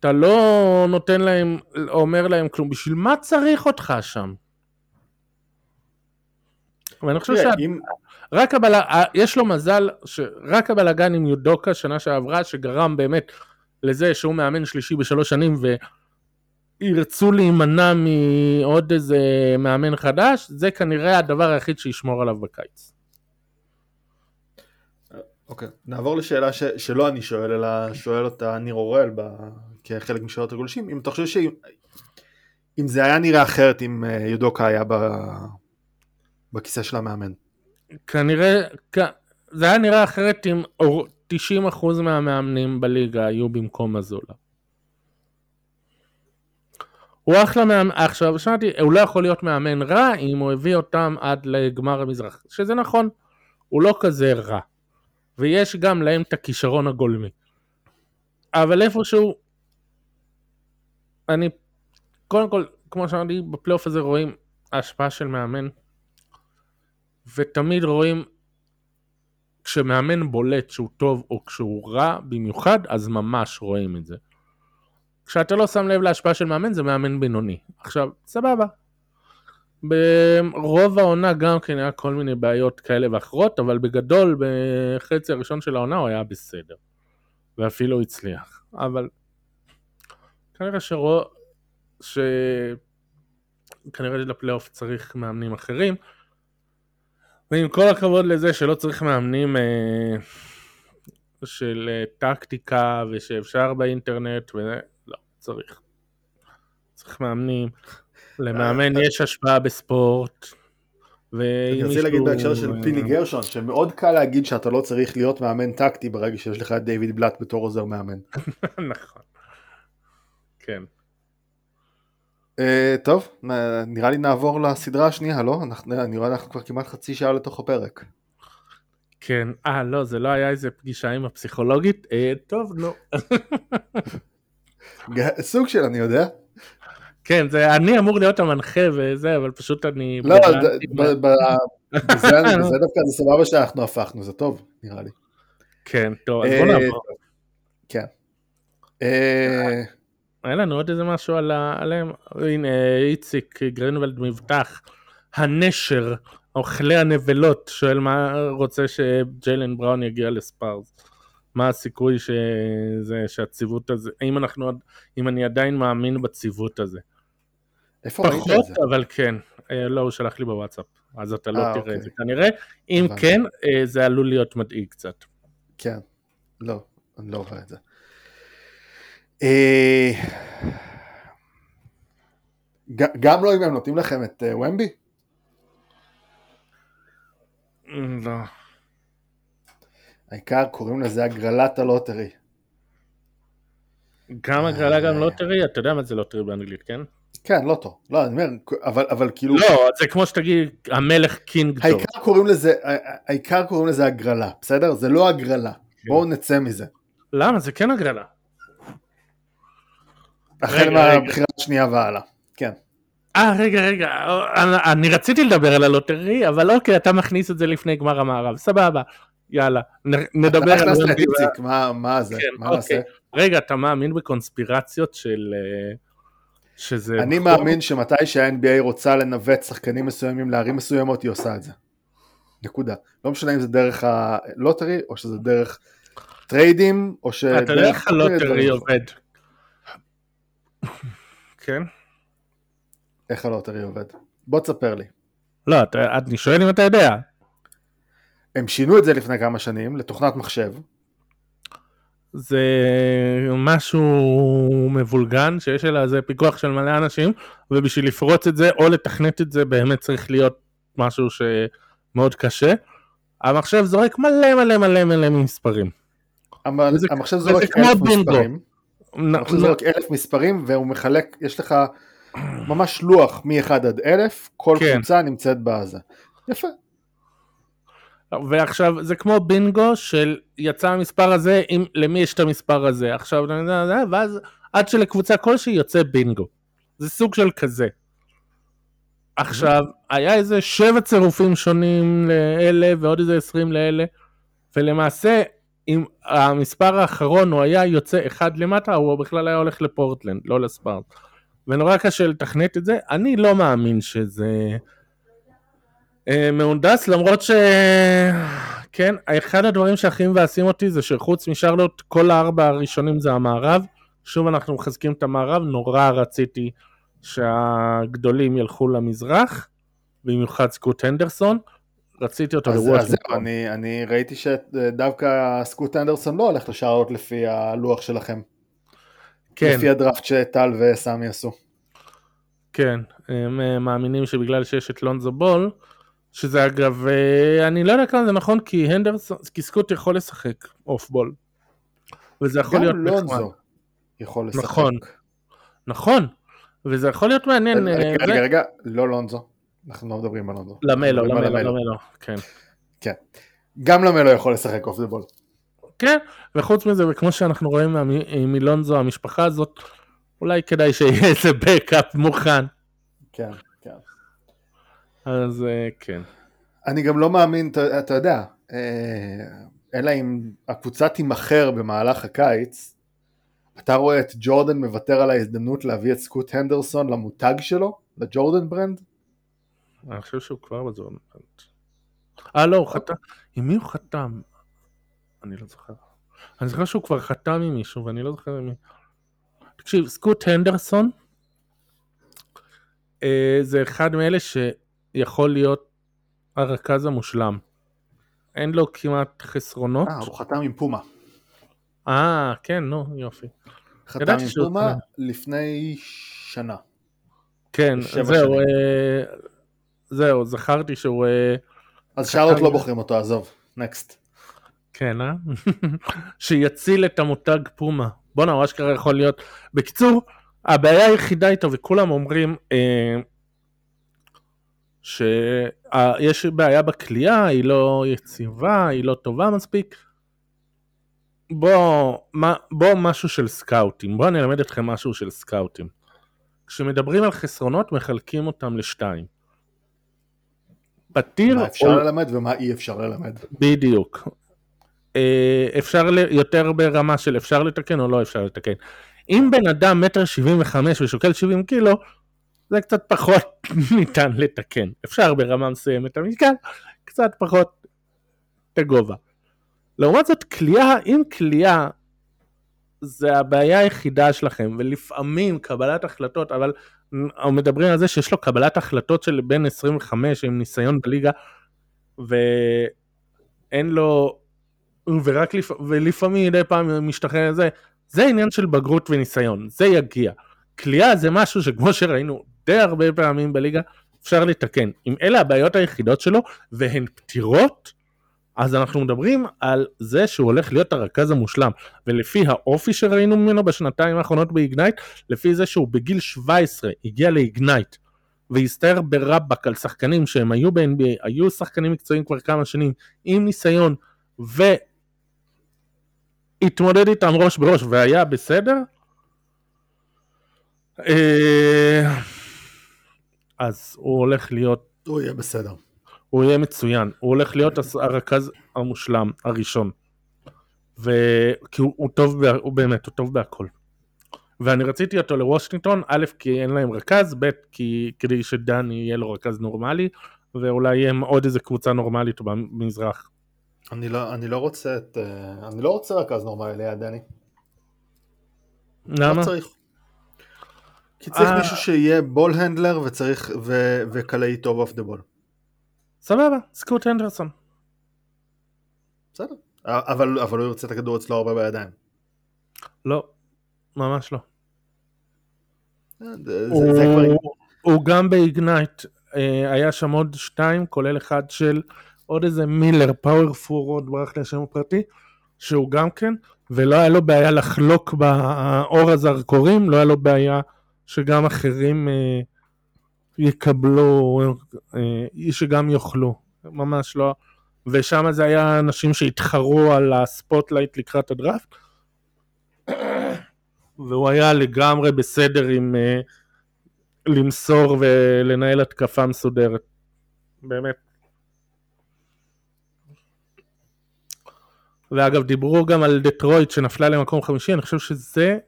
אתה לא נותן להם, אומר להם כלום, בשביל מה צריך אותך שם? ואני חושב שרק הבלאגן, יש לו מזל שרק הבלאגן עם יודוקה שנה שעברה שגרם באמת לזה שהוא מאמן שלישי בשלוש שנים ו... ירצו להימנע מעוד איזה מאמן חדש, זה כנראה הדבר היחיד שישמור עליו בקיץ. אוקיי, okay. נעבור לשאלה ש... שלא אני שואל, אלא שואל אותה ניר אורל ב... כחלק משאלות הגולשים, אם אתה חושב שאם זה היה נראה אחרת אם אה, יודוקה היה ב... בכיסא של המאמן. כנראה, זה היה נראה אחרת אם 90% מהמאמנים בליגה היו במקום אזולה. הוא אחלה מאמן, עכשיו שמעתי, הוא לא יכול להיות מאמן רע אם הוא הביא אותם עד לגמר המזרח, שזה נכון, הוא לא כזה רע, ויש גם להם את הכישרון הגולמי. אבל איפשהו, אני, קודם כל, כמו שאמרתי, בפלייאוף הזה רואים ההשפעה של מאמן, ותמיד רואים כשמאמן בולט שהוא טוב או כשהוא רע במיוחד, אז ממש רואים את זה. כשאתה לא שם לב להשפעה של מאמן זה מאמן בינוני. עכשיו, סבבה. ברוב העונה גם כן היה כל מיני בעיות כאלה ואחרות, אבל בגדול בחצי הראשון של העונה הוא היה בסדר. ואפילו הצליח. אבל כנראה שרוב... ש... כנראה שלפלייאוף צריך מאמנים אחרים. ועם כל הכבוד לזה שלא צריך מאמנים אה, של אה, טקטיקה ושאפשר באינטרנט וזה, לא, צריך. צריך מאמנים. למאמן אה, יש השפעה בספורט. אני רוצה להגיד בהקשר של פיני גרשון שמאוד קל להגיד שאתה לא צריך להיות מאמן טקטי ברגע שיש לך את דיוויד בלאט בתור עוזר מאמן. נכון. כן. Uh, טוב, נראה לי נעבור לסדרה השנייה, לא? אנחנו, אני רואה אנחנו כבר כמעט חצי שעה לתוך הפרק. כן, אה לא, זה לא היה איזה פגישה עם הפסיכולוגית? אה, טוב, נו. סוג של אני יודע. כן, זה אני אמור להיות המנחה וזה, אבל פשוט אני... לא, בזה דווקא זה סבבה שאנחנו הפכנו, זה טוב, נראה לי. כן, טוב, אז בוא אה, נעבור. כן. היה לנו עוד איזה משהו עליהם, הנה איציק גרינוולד מבטח, הנשר, אוכלי הנבלות, שואל מה רוצה שג'יילן בראון יגיע לספארס. מה הסיכוי שזה, שהציוות הזה, אם אנחנו, אם אני עדיין מאמין בציוות הזה. איפה ראית את זה? פחות, אבל כן. אה, לא, הוא שלח לי בוואטסאפ, אז אתה לא 아, אה, תראה אוקיי. את זה כנראה. אם כן, אה, זה עלול להיות מדאיג קצת. כן, לא, אני לא רואה את זה. גם לא אם הם נותנים לכם את ומבי? לא. העיקר קוראים לזה הגרלת ה lottery. גם הגרלה גם lottery, אתה יודע מה זה lottery באנגלית, כן? כן, לוטו. לא, אני אומר, אבל, אבל כאילו... לא, זה כמו שתגיד, המלך king. העיקר קוראים לזה, העיקר קוראים לזה הגרלה, בסדר? זה לא הגרלה. כן. בואו נצא מזה. למה? זה כן הגרלה. החל מהבחירה השנייה והלאה, כן. אה, רגע, רגע, אני, אני רציתי לדבר על ה lottery, אבל אוקיי, אתה מכניס את זה לפני גמר המערב, סבבה, יאללה, נדבר על... אתה נכנס לאיציק, מה זה? כן, מה אוקיי. רגע, אתה מאמין בקונספירציות של... Uh, שזה... אני. מאמין שמתי שה-NBA רוצה לנווט שחקנים מסוימים לערים מסוימות, היא עושה את זה. נקודה. לא משנה אם זה דרך ה lottery, או שזה דרך טריידים, או ש... אתה יודע איך ה lottery עובד. כן? איך הלוטרי עובד? בוא תספר לי. לא, אני שואל אם אתה יודע. הם שינו את זה לפני כמה שנים לתוכנת מחשב. זה משהו מבולגן שיש עליה זה פיקוח של מלא אנשים ובשביל לפרוץ את זה או לתכנת את זה באמת צריך להיות משהו שמאוד קשה. המחשב זורק מלא מלא מלא מלא מספרים. המחשב זורק אלף מספרים. המחשב זורק אלף מספרים והוא מחלק יש לך ממש לוח מ-1 עד אלף כל כן. קבוצה נמצאת בזה. יפה. ועכשיו זה כמו בינגו של יצא המספר הזה, עם, למי יש את המספר הזה, עכשיו, ואז עד שלקבוצה כלשהי יוצא בינגו. זה סוג של כזה. עכשיו, היה איזה שבע צירופים שונים לאלה ועוד איזה עשרים לאלה, ולמעשה, אם המספר האחרון הוא היה יוצא אחד למטה, הוא בכלל היה הולך לפורטלנד, לא לספארט. ונורא קשה לתכנת את זה, אני לא מאמין שזה... אה, מהונדס למרות ש... כן, אחד הדברים שהכי מבאסים אותי זה שחוץ משרלוט כל הארבע הראשונים זה המערב, שוב אנחנו מחזקים את המערב, נורא רציתי שהגדולים ילכו למזרח, במיוחד סקוט הנדרסון, רציתי אותו לוושינגטון. אז זהו, אני, אני ראיתי שדווקא סקוט הנדרסון לא הולך לשרלוט לפי הלוח שלכם. כן. לפי הדראפט שטל וסמי עשו. כן, הם אה, מאמינים שבגלל שיש את לונזו בול, שזה אגב, אה, אני לא יודע כמה זה נכון, כי הנדרסון, כי סקוט יכול לשחק off ball. וזה יכול להיות נחמד. גם לונזו יכול לשחק. נכון, נכון, וזה יכול להיות מעניין. אה, רגע, רגע, רגע, לא לונזו. אנחנו לא מדברים על לונזו. למלו, למלו, למלו, כן. כן. גם למלו יכול לשחק אוף דה בול. כן, וחוץ מזה, וכמו שאנחנו רואים מלונזו, המשפחה הזאת, אולי כדאי שיהיה איזה בקאפ מוכן. כן, כן. אז אה, כן. אני גם לא מאמין, אתה, אתה יודע, אה, אלא אם הקבוצה תימכר במהלך הקיץ, אתה רואה את ג'ורדן מוותר על ההזדמנות להביא את סקוט הנדרסון למותג שלו, לג'ורדן ברנד? אני חושב שהוא כבר בזון. אה, לא, הוא חתם. עם מי הוא חתם? אני לא זוכר. אני זוכר שהוא כבר חתם עם מישהו, ואני לא זוכר עם מי. תקשיב, סקוט הנדרסון, אה, זה אחד מאלה שיכול להיות הרכז המושלם. אין לו כמעט חסרונות. אה, הוא חתם עם פומה. אה, כן, נו, יופי. חתם עם פומה. לפני שנה. כן, זהו. אה, זהו, זכרתי שהוא... אה, אז שרלוט חתם- לא בוחרים אותו, עזוב. נקסט. כן, אה? שיציל את המותג פומה. בואנה, הוא אשכרה יכול להיות... בקיצור, הבעיה היחידה איתו, וכולם אומרים אה, שיש בעיה בכלייה, היא לא יציבה, היא לא טובה מספיק. בוא, מה, בוא משהו של סקאוטים, בוא אני אלמד אתכם משהו של סקאוטים. כשמדברים על חסרונות, מחלקים אותם לשתיים. פתיר מה או אפשר ללמד ומה אי אפשר ללמד. בדיוק. אה, אפשר ל- יותר ברמה של אפשר לתקן או לא אפשר לתקן. אם בן אדם מטר שבעים וחמש ושוקל 70 קילו, זה קצת פחות ניתן לתקן. אפשר ברמה מסוימת המשקל, קצת פחות את הגובה. לעומת זאת, כליאה, אם כליאה זה הבעיה היחידה שלכם, ולפעמים קבלת החלטות, אבל מדברים על זה שיש לו קבלת החלטות של בין 25 עם ניסיון בליגה, ואין לו, ורק לפ... ולפעמים מדי פעם משתחרר זה, זה עניין של בגרות וניסיון, זה יגיע. כליאה זה משהו שכמו שראינו די הרבה פעמים בליגה, אפשר לתקן. אם אלה הבעיות היחידות שלו, והן פתירות, אז אנחנו מדברים על זה שהוא הולך להיות הרכז המושלם, ולפי האופי שראינו ממנו בשנתיים האחרונות באיגנייט, לפי זה שהוא בגיל 17 הגיע לאיגנייט, והסתער ברבאק על שחקנים שהם היו ב-NBA, היו שחקנים מקצועיים כבר כמה שנים, עם ניסיון, והתמודד איתם ראש בראש והיה בסדר, אה, אז הוא הולך להיות הוא יהיה בסדר. הוא יהיה מצוין, הוא הולך להיות הרכז המושלם הראשון. ו... כי הוא, הוא טוב, בה- הוא באמת, הוא טוב בהכל. ואני רציתי אותו לוושינגטון, א', כי אין להם רכז, ב', כי כדי שדני יהיה לו רכז נורמלי, ואולי יהיה עוד איזה קבוצה נורמלית במזרח. אני לא, אני לא רוצה את... אה, אני לא רוצה רכז נורמלי ליד דני. למה? לא צריך. כי צריך אה. מישהו שיהיה ball handler וצריך... ו- וקלעי טוב off the ball. סבבה, סקוט הנדרסון. בסדר. אבל, אבל הוא ירצה את הכדור אצלו הרבה בידיים. לא, ממש לא. אה, זה, הוא, זה כבר... הוא גם באיגנייט, אה, היה שם עוד שתיים, כולל אחד של עוד איזה מילר, power forward, ברח לי השם הפרטי, שהוא גם כן, ולא היה לו בעיה לחלוק באור הזרקורים, לא היה לו בעיה שגם אחרים אה, יקבלו, אה, שגם יאכלו, ממש לא. ושם זה היה אנשים שהתחרו על ה spotlight לקראת הדראפט. והוא היה לגמרי בסדר עם אה, למסור ולנהל התקפה מסודרת. באמת. ואגב, דיברו גם על דטרויט שנפלה למקום חמישי, אני חושב שזה,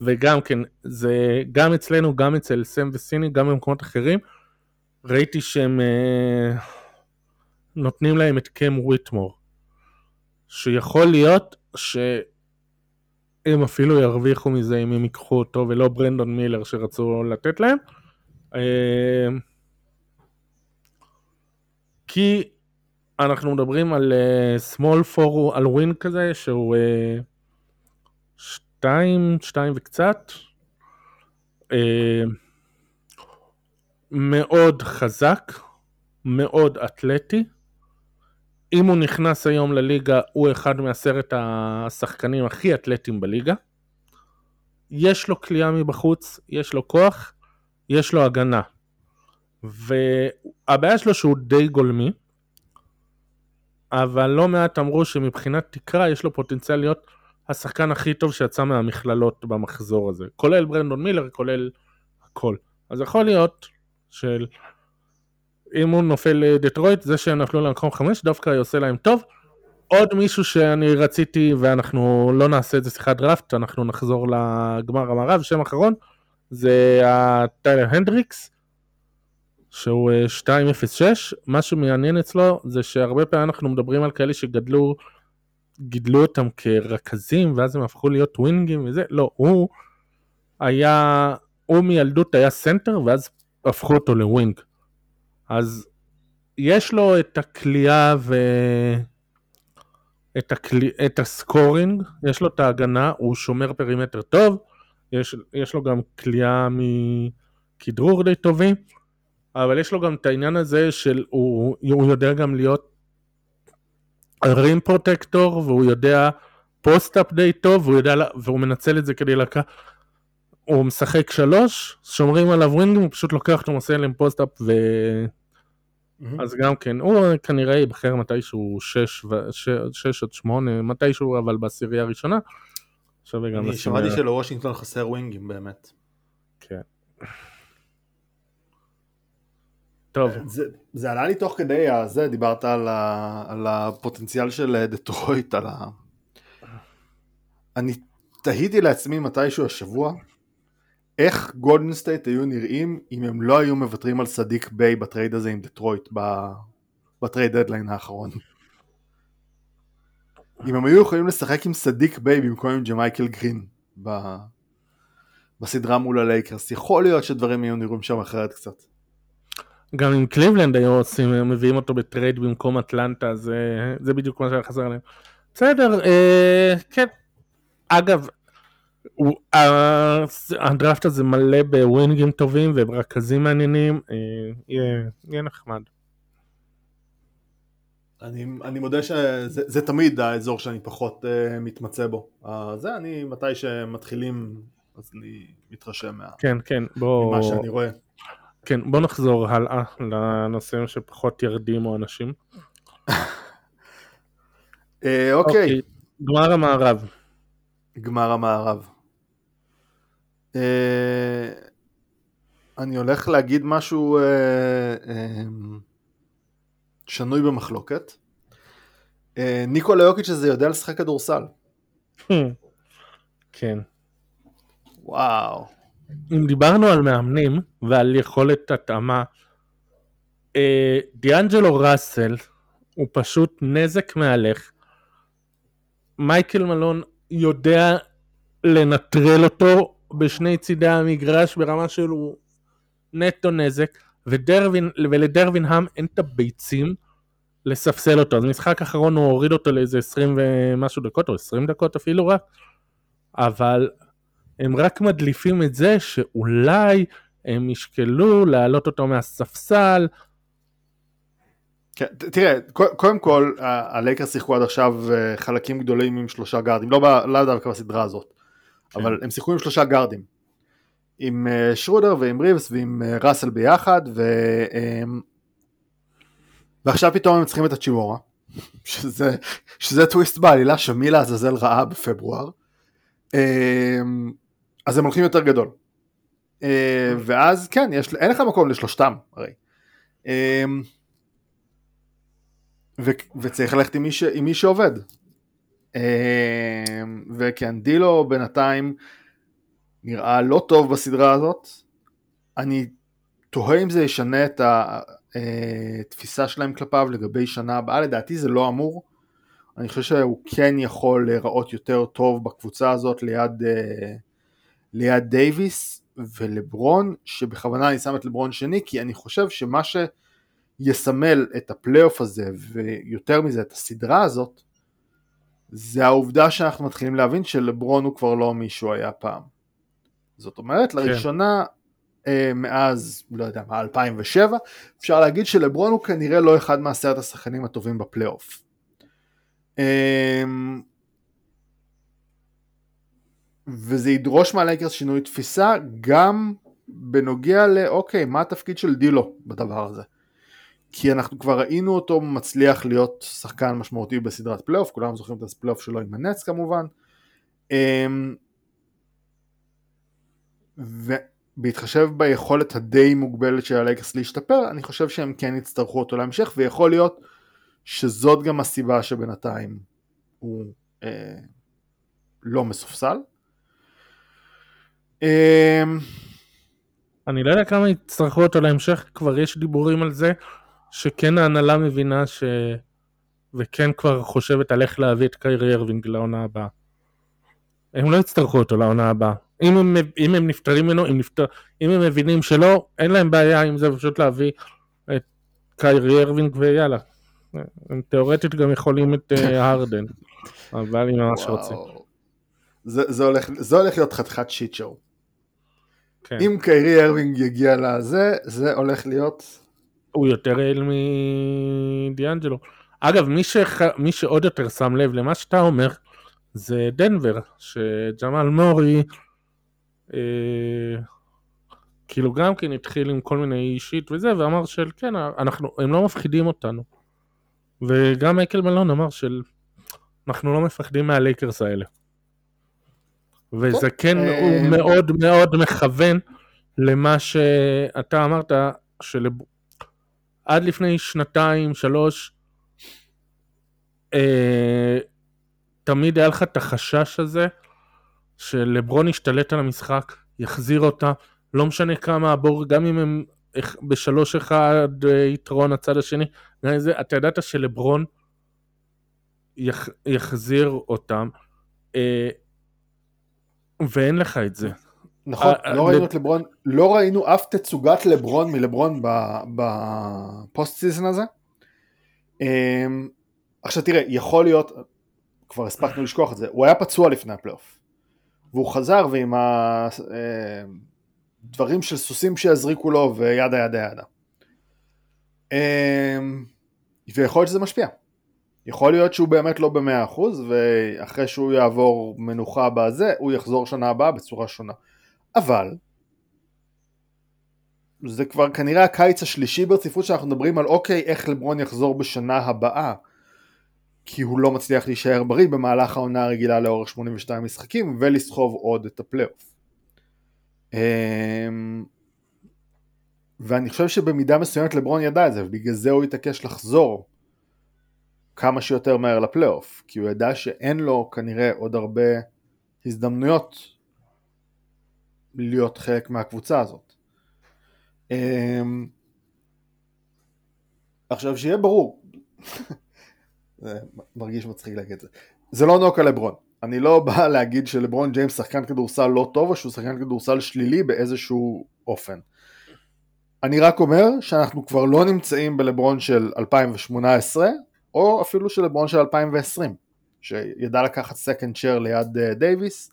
וגם כן, זה גם אצלנו, גם אצל סם וסיני, גם במקומות אחרים, ראיתי שהם אה, נותנים להם את קם וויטמור. שיכול להיות שהם אפילו ירוויחו מזה אם הם ייקחו אותו ולא ברנדון מילר שרצו לתת להם. אה, כי אנחנו מדברים על uh, small for, על ווין כזה שהוא שתיים, שתיים וקצת. Uh, מאוד חזק, מאוד אתלטי. אם הוא נכנס היום לליגה, הוא אחד מעשרת השחקנים הכי אתלטיים בליגה. יש לו כליאה מבחוץ, יש לו כוח, יש לו הגנה. והבעיה שלו שהוא די גולמי, אבל לא מעט אמרו שמבחינת תקרה יש לו פוטנציאל להיות השחקן הכי טוב שיצא מהמכללות במחזור הזה, כולל ברנדון מילר, כולל הכל. אז יכול להיות של אם הוא נופל לדטרויט, זה שהם נפלו למקום חמש דווקא יעשה להם טוב. עוד מישהו שאני רציתי ואנחנו לא נעשה את זה שיחת דראפט, אנחנו נחזור לגמר המערב, שם אחרון, זה הטיילור הנדריקס, שהוא 206, מה שמעניין אצלו זה שהרבה פעמים אנחנו מדברים על כאלה שגדלו, גידלו אותם כרכזים ואז הם הפכו להיות ווינגים וזה, לא, הוא היה, הוא מילדות היה סנטר ואז הפכו אותו ל wing. אז יש לו את הקליעה ו... את, הקלי... את ה scoring, יש לו את ההגנה, הוא שומר perimeter טוב, יש, יש לו גם קליעה מכדרור די טובים, אבל יש לו גם את העניין הזה של הוא, הוא יודע גם להיות rim protector, והוא יודע post-up די טוב, והוא, יודע, והוא מנצל את זה כדי לקחת, הוא משחק שלוש, שומרים עליו ווינגים, הוא פשוט לוקח אותו, עושה עליהם post-up ו... Mm-hmm. אז גם כן, הוא כנראה ייבחר מתישהו 6 עד 8, מתישהו אבל בעשירייה הראשונה. אני שמעתי שלוושינגטון חסר ווינגים באמת. כן. טוב. זה, זה עלה לי תוך כדי זה, דיברת על, ה, על הפוטנציאל של דטרויט, על ה... אני תהיתי לעצמי מתישהו השבוע, איך גולדן סטייט היו נראים אם הם לא היו מוותרים על סדיק ביי בטרייד הזה עם דטרויט ב trade deadline האחרון. אם הם היו יכולים לשחק עם סדיק ביי במקום עם ג'מייקל גרין ב... בסדרה מול הלייקרס, יכול להיות שדברים היו נראים שם אחרת קצת. גם אם קליבלנד היו עושים, מביאים אותו ב trade במקום אטלנטה, זה, זה בדיוק מה שהיה חסר להם. בסדר, אה, כן. אגב, הוא, הדראפט הזה מלא בווינגים טובים וברכזים מעניינים, אה, יהיה, יהיה נחמד. אני, אני מודה שזה תמיד האזור שאני פחות uh, מתמצא בו. Uh, זה אני, מתי שמתחילים, אז אני מתרשם מה, כן, כן, בוא... ממה שאני רואה. כן, בוא נחזור הלאה לנושאים שפחות ירדימו אנשים. uh, אוקיי. אוקיי. גמר המערב. גמר המערב. אה, אני הולך להגיד משהו אה, אה, שנוי במחלוקת. ניקולה יוקיץ' הזה יודע לשחק כדורסל. כן. וואו. אם דיברנו על מאמנים ועל יכולת התאמה, דיאנג'לו ראסל הוא פשוט נזק מהלך. מייקל מלון יודע לנטרל אותו בשני צידי המגרש ברמה של הוא נטו נזק, ודרווין, ולדרווינהאם אין את הביצים לספסל אותו. אז משחק אחרון הוא הוריד אותו לאיזה 20 ומשהו דקות, או 20 דקות אפילו רק, אבל הם רק מדליפים את זה שאולי הם ישקלו להעלות אותו מהספסל. כן, תראה, קודם כל, הלייקרס שיחקו עד עכשיו אה, חלקים גדולים עם שלושה גארדים, לא, לא דווקא בסדרה הזאת. כן. אבל הם שיחקו עם שלושה גארדים. עם uh, שרודר ועם ריבס ועם uh, ראסל ביחד, ו... um, ועכשיו פתאום הם צריכים את הצ'ימורה, שזה, שזה טוויסט בעלילה שמי לעזאזל רעה בפברואר. אז הם הולכים יותר גדול. Uh, ואז כן, יש, אין לך מקום לשלושתם הרי. Um, ו, וצריך ללכת עם מי, ש, עם מי שעובד. אמ, וכן, דילו בינתיים נראה לא טוב בסדרה הזאת. אני תוהה אם זה ישנה את התפיסה אה, שלהם כלפיו לגבי שנה הבאה, לדעתי זה לא אמור. אני חושב שהוא כן יכול להיראות יותר טוב בקבוצה הזאת ליד, אה, ליד דייוויס ולברון, שבכוונה אני שם את לברון שני, כי אני חושב שמה שיסמל את הפלייאוף הזה, ויותר מזה את הסדרה הזאת, זה העובדה שאנחנו מתחילים להבין שלברון הוא כבר לא מי שהוא היה פעם. זאת אומרת, כן. לראשונה אה, מאז, לא יודע מה, 2007, אפשר להגיד שלברון הוא כנראה לא אחד מעשרת השחקנים הטובים בפלייאוף. אה, וזה ידרוש מהלייקרס שינוי תפיסה גם בנוגע לאוקיי, מה התפקיד של דילו בדבר הזה. כי אנחנו כבר ראינו אותו מצליח להיות שחקן משמעותי בסדרת פלייאוף, כולם זוכרים את הפלייאוף שלו עם הנטס כמובן. אמ, ובהתחשב ביכולת הדי מוגבלת של הלייקרס להשתפר, אני חושב שהם כן יצטרכו אותו להמשך, ויכול להיות שזאת גם הסיבה שבינתיים הוא אה, לא מסופסל. אה, אני לא יודע כמה יצטרכו אותו להמשך, כבר יש דיבורים על זה, שכן ההנהלה מבינה ש... וכן כבר חושבת על איך להביא את קיירי ארווינג לעונה הבאה. הם לא יצטרכו אותו לעונה הבאה. אם הם, אם הם נפטרים ממנו, אם, נפטר, אם הם מבינים שלא, אין להם בעיה עם זה, פשוט להביא את קיירי ארווינג ויאללה. הם תאורטית גם יכולים את אה, הרדן, אבל אם ממש רוצים. זה, זה, הולך, זה הולך להיות חתיכת שיט שואו. כן. אם קיירי ארווינג יגיע לזה, זה הולך להיות... הוא יותר אל מדיאנג'לו. אגב, מי, שח... מי שעוד יותר שם לב למה שאתה אומר, זה דנבר, שג'מאל מורי, אה, כאילו גם כן התחיל עם כל מיני אישית וזה, ואמר של כן, אנחנו, הם לא מפחידים אותנו. וגם מייקל מלון אמר של אנחנו לא מפחדים מהלייקרס האלה. וזה כן, אה, הוא מאוד מאוד מכוון למה שאתה אמרת, שעד לפני שנתיים, שלוש, אה, תמיד היה לך את החשש הזה שלברון ישתלט על המשחק, יחזיר אותה, לא משנה כמה הבור, גם אם הם בשלוש אחד אה, יתרון הצד השני, זה, אתה ידעת שלברון יח, יחזיר אותם, אה, ואין לך את זה. נכון, אה, לא ראינו את לברון, לא ראינו אף תצוגת לברון מלברון ב postseason הזה. עכשיו תראה, יכול להיות, כבר הספקנו לשכוח את זה, הוא היה פצוע לפני הפלייאוף. והוא חזר ועם הדברים של סוסים שיזריקו לו וידה ידה ידה. ויכול להיות שזה משפיע. יכול להיות שהוא באמת לא במאה אחוז ואחרי שהוא יעבור מנוחה בזה הוא יחזור שנה הבאה בצורה שונה. אבל זה כבר כנראה הקיץ השלישי ברציפות שאנחנו מדברים על אוקיי איך לברון יחזור בשנה הבאה כי הוא לא מצליח להישאר בריא במהלך העונה הרגילה לאורך 82 משחקים ולסחוב עוד את הפלייאוף. אמ, ואני חושב שבמידה מסוימת לברון ידע את זה ובגלל זה הוא התעקש לחזור כמה שיותר מהר לפלייאוף כי הוא ידע שאין לו כנראה עוד הרבה הזדמנויות להיות חלק מהקבוצה הזאת. אמ, עכשיו שיהיה ברור זה מרגיש מצחיק להגיד את זה. זה לא knock על לברון. אני לא בא להגיד שלברון ג'יימס שחקן כדורסל לא טוב או שהוא שחקן כדורסל שלילי באיזשהו אופן. אני רק אומר שאנחנו כבר לא נמצאים בלברון של 2018 או אפילו של לברון של 2020 שידע לקחת second chair ליד דייוויס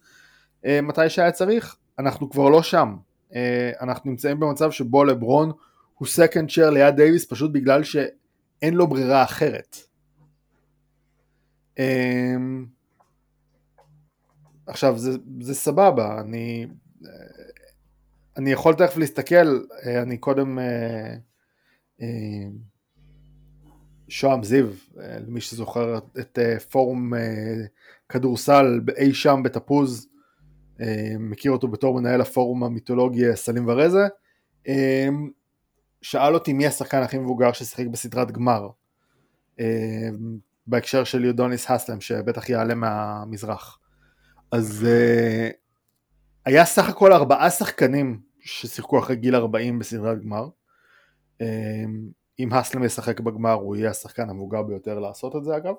אה, מתי שהיה צריך אנחנו כבר לא שם. uh, אנחנו נמצאים במצב שבו לברון הוא סקנד צ'ר ליד דייוויס פשוט בגלל שאין לו ברירה אחרת. עכשיו זה, זה סבבה, אני, אני יכול תכף להסתכל, אה, אני קודם אה, אה, שוהם זיו, למי שזוכר את פורום כדורסל אי שם בתפוז, מכיר אותו בתור מנהל הפורום המיתולוגי סלים ורזה, שאל אותי מי השחקן הכי מבוגר ששיחק בסדרת גמר. בהקשר של יודוניס הסלם שבטח יעלה מהמזרח. אז היה סך הכל ארבעה שחקנים ששיחקו אחרי גיל 40 בסדרת גמר. אם הסלם ישחק בגמר הוא יהיה השחקן המבוגר ביותר לעשות את זה אגב.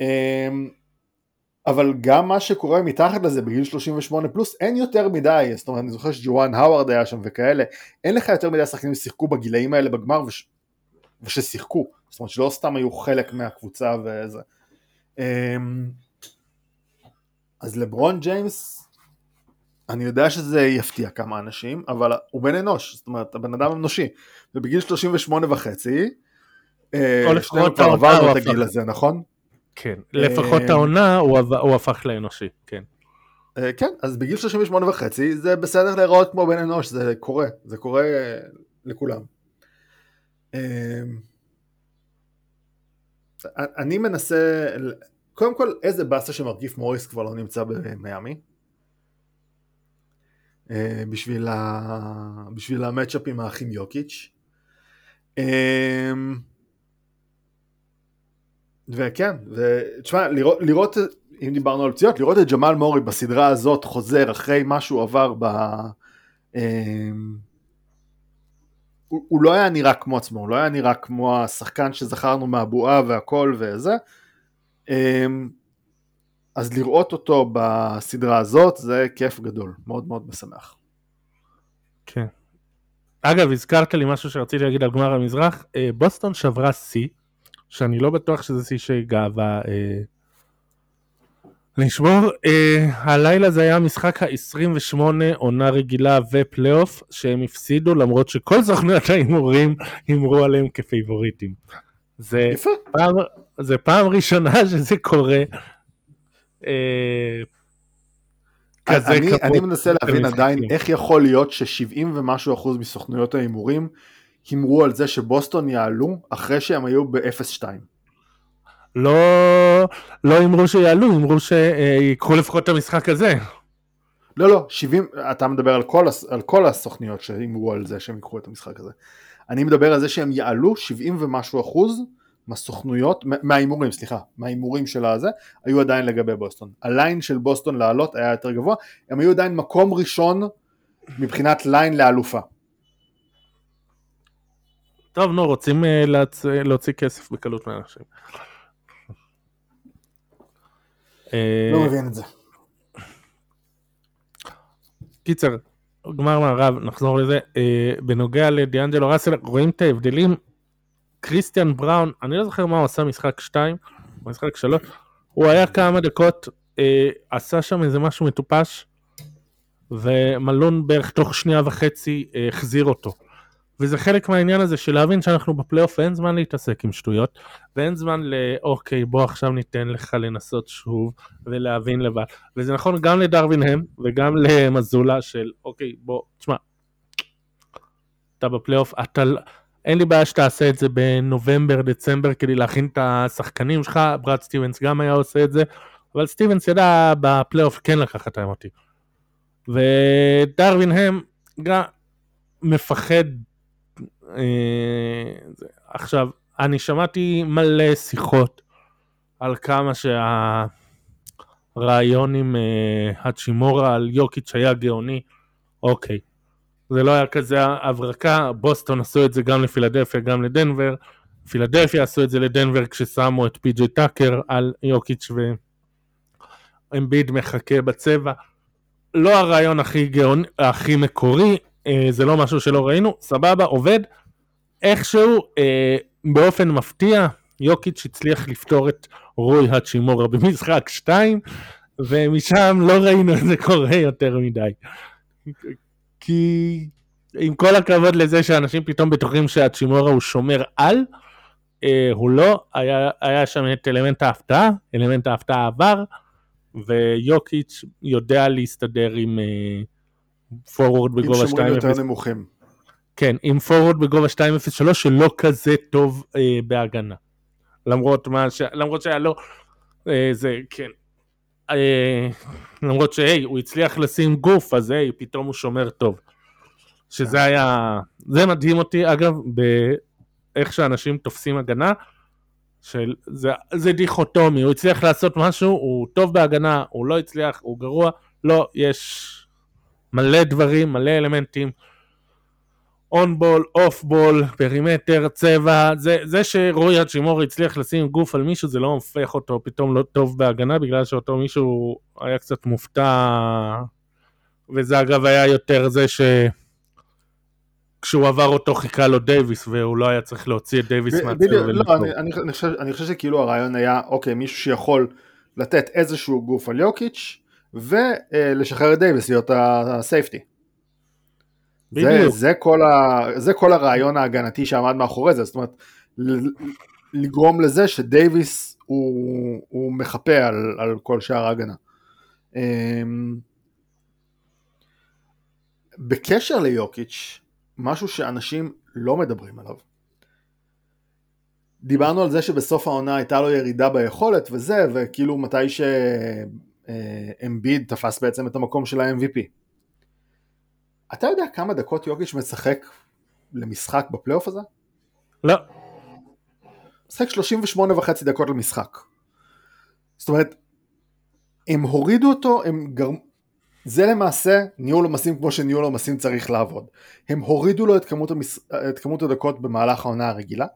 Um, אבל גם מה שקורה מתחת לזה בגיל 38 פלוס אין יותר מדי, זאת אומרת אני זוכר שג'ואן האווארד היה שם וכאלה, אין לך יותר מדי שחקנים ששיחקו בגילאים האלה בגמר וש... וששיחקו, זאת אומרת שלא סתם היו חלק מהקבוצה וזה. אמ, אז לברון ג'יימס, אני יודע שזה יפתיע כמה אנשים, אבל הוא בן אנוש, זאת אומרת הבן אדם אנושי, ובגיל 38 וחצי, אה, שנינו כבר עברנו את הגיל הזה, נכון? כן, לפחות אה, העונה הוא הפך לאנושי, כן. אה, כן, אז בגיל 38 וחצי זה בסדר להיראות כמו בן אנוש, זה קורה, זה קורה לכולם. אני מנסה, קודם כל איזה באסה שמרכיף מוריס כבר לא נמצא במיאמי. בשביל, ה... בשביל המצ'אפ עם האחים יוקיץ'. וכן, ותשמע, לראות, לראות אם דיברנו על פציעות, לראות את ג'מאל מורי בסדרה הזאת חוזר אחרי מה שהוא עבר ב... אמ, הוא, הוא לא היה נראה כמו עצמו, הוא לא היה נראה כמו השחקן שזכרנו מהבועה והכל וזה. אז לראות אותו בסדרה הזאת זה כיף גדול, מאוד מאוד משמח. כן. אגב, הזכרת לי משהו שרציתי להגיד על גמר המזרח, אה, בוסטון שברה שיא, שאני לא בטוח שזה שיא של גאווה אה, לשמור, אה, הלילה זה היה המשחק ה-28 עונה רגילה ופלייאוף שהם הפסידו למרות שכל סוכנויות ההימורים הימרו עליהם כפייבוריטים. זה פעם, זה פעם ראשונה שזה קורה. אה, כזה אני, אני מנסה להבין עדיין איך יכול להיות ש-70 ומשהו אחוז מסוכנויות ההימורים הימרו על זה שבוסטון יעלו אחרי שהם היו ב-0-2. לא, לא אמרו שיעלו, אמרו שיקחו לפחות את המשחק הזה. לא, לא, 70, אתה מדבר על כל, על כל הסוכניות שאמרו על זה שהם ייקחו את המשחק הזה. אני מדבר על זה שהם יעלו 70 ומשהו אחוז מהסוכנויות, מההימורים, סליחה, מההימורים של הזה, היו עדיין לגבי בוסטון. הליין של בוסטון לעלות היה יותר גבוה, הם היו עדיין מקום ראשון מבחינת ליין לאלופה. טוב, נו, רוצים uh, להצ... להוציא כסף בקלות מאנשים. לא אה, מבין את זה. קיצר, גמר מערב, נחזור לזה. אה, בנוגע לדיאנג'לו ראסל, רואים את ההבדלים. קריסטיאן בראון, אני לא זוכר מה הוא עשה משחק 2, משחק 3, הוא היה כמה דקות, אה, עשה שם איזה משהו מטופש, ומלון בערך תוך שנייה וחצי אה, החזיר אותו. וזה חלק מהעניין הזה של להבין שאנחנו בפלייאוף ואין זמן להתעסק עם שטויות ואין זמן לאוקיי בוא עכשיו ניתן לך לנסות שוב ולהבין לבד וזה נכון גם לדרווין הם וגם למזולה של אוקיי בוא תשמע אתה בפלייאוף אתה אין לי בעיה שתעשה את זה בנובמבר דצמבר כדי להכין את השחקנים שלך. ברד סטיבנס גם היה עושה את זה אבל סטיבנס ידע בפלייאוף כן לקחת אותי ודרווין הם גם מפחד אה, עכשיו, אני שמעתי מלא שיחות על כמה שהרעיון עם אה, הצ'ימורה על יוקיץ' היה גאוני, אוקיי. זה לא היה כזה הברקה, בוסטון עשו את זה גם לפילדלפיה, גם לדנבר. פילדלפיה עשו את זה לדנבר כששמו את פי.ג'יי טאקר על יוקיץ' ואמביד מחכה בצבע. לא הרעיון הכי גאוני, הכי מקורי, אה, זה לא משהו שלא ראינו, סבבה, עובד. איכשהו, אה, באופן מפתיע, יוקיץ' הצליח לפתור את רוי הצ'ימורה במשחק 2, ומשם לא ראינו את זה קורה יותר מדי. כי עם כל הכבוד לזה שאנשים פתאום בטוחים שהצ'ימורה הוא שומר על, אה, הוא לא, היה, היה שם את אלמנט ההפתעה, אלמנט ההפתעה עבר, ויוקיץ' יודע להסתדר עם פורוורד אה, בגובה 2-0. עם שומרים יותר נמוכים. כן, עם פורוורד בגובה 2.03 שלא כזה טוב אה, בהגנה. למרות מה ש... למרות שהיה לו... אה, זה, כן. אה, למרות שהי, הוא הצליח לשים גוף, אז היי, פתאום הוא שומר טוב. שזה היה... זה מדהים אותי, אגב, באיך שאנשים תופסים הגנה. של... זה, זה דיכוטומי, הוא הצליח לעשות משהו, הוא טוב בהגנה, הוא לא הצליח, הוא גרוע. לא, יש מלא דברים, מלא אלמנטים. on ball, off ball, perimeter, צבע, זה, זה שרוי האצ'ימורה הצליח לשים גוף על מישהו זה לא הופך אותו פתאום לא טוב בהגנה בגלל שאותו מישהו היה קצת מופתע וזה אגב היה יותר זה ש... כשהוא עבר אותו חיכה לו דייוויס והוא לא היה צריך להוציא את דייוויס מהצבע. לא, אני, אני, אני, חושב, אני חושב שכאילו הרעיון היה אוקיי מישהו שיכול לתת איזשהו גוף על יוקיץ' ולשחרר את דייוויס להיות ה safety. זה, זה, כל ה, זה כל הרעיון ההגנתי שעמד מאחורי זה, זאת אומרת, לגרום לזה שדייוויס הוא, הוא מחפה על, על כל שאר ההגנה. אמ, בקשר ליוקיץ', משהו שאנשים לא מדברים עליו. דיברנו על זה שבסוף העונה הייתה לו ירידה ביכולת וזה, וכאילו מתי שאמביד תפס בעצם את המקום של ה-MVP. אתה יודע כמה דקות יוקיץ' משחק למשחק בפלייאוף הזה? לא. משחק 38 וחצי דקות למשחק. זאת אומרת, הם הורידו אותו, הם גרמו... זה למעשה ניהול עומסים כמו שניהול עומסים צריך לעבוד. הם הורידו לו את כמות, המס... את כמות הדקות במהלך העונה הרגילה,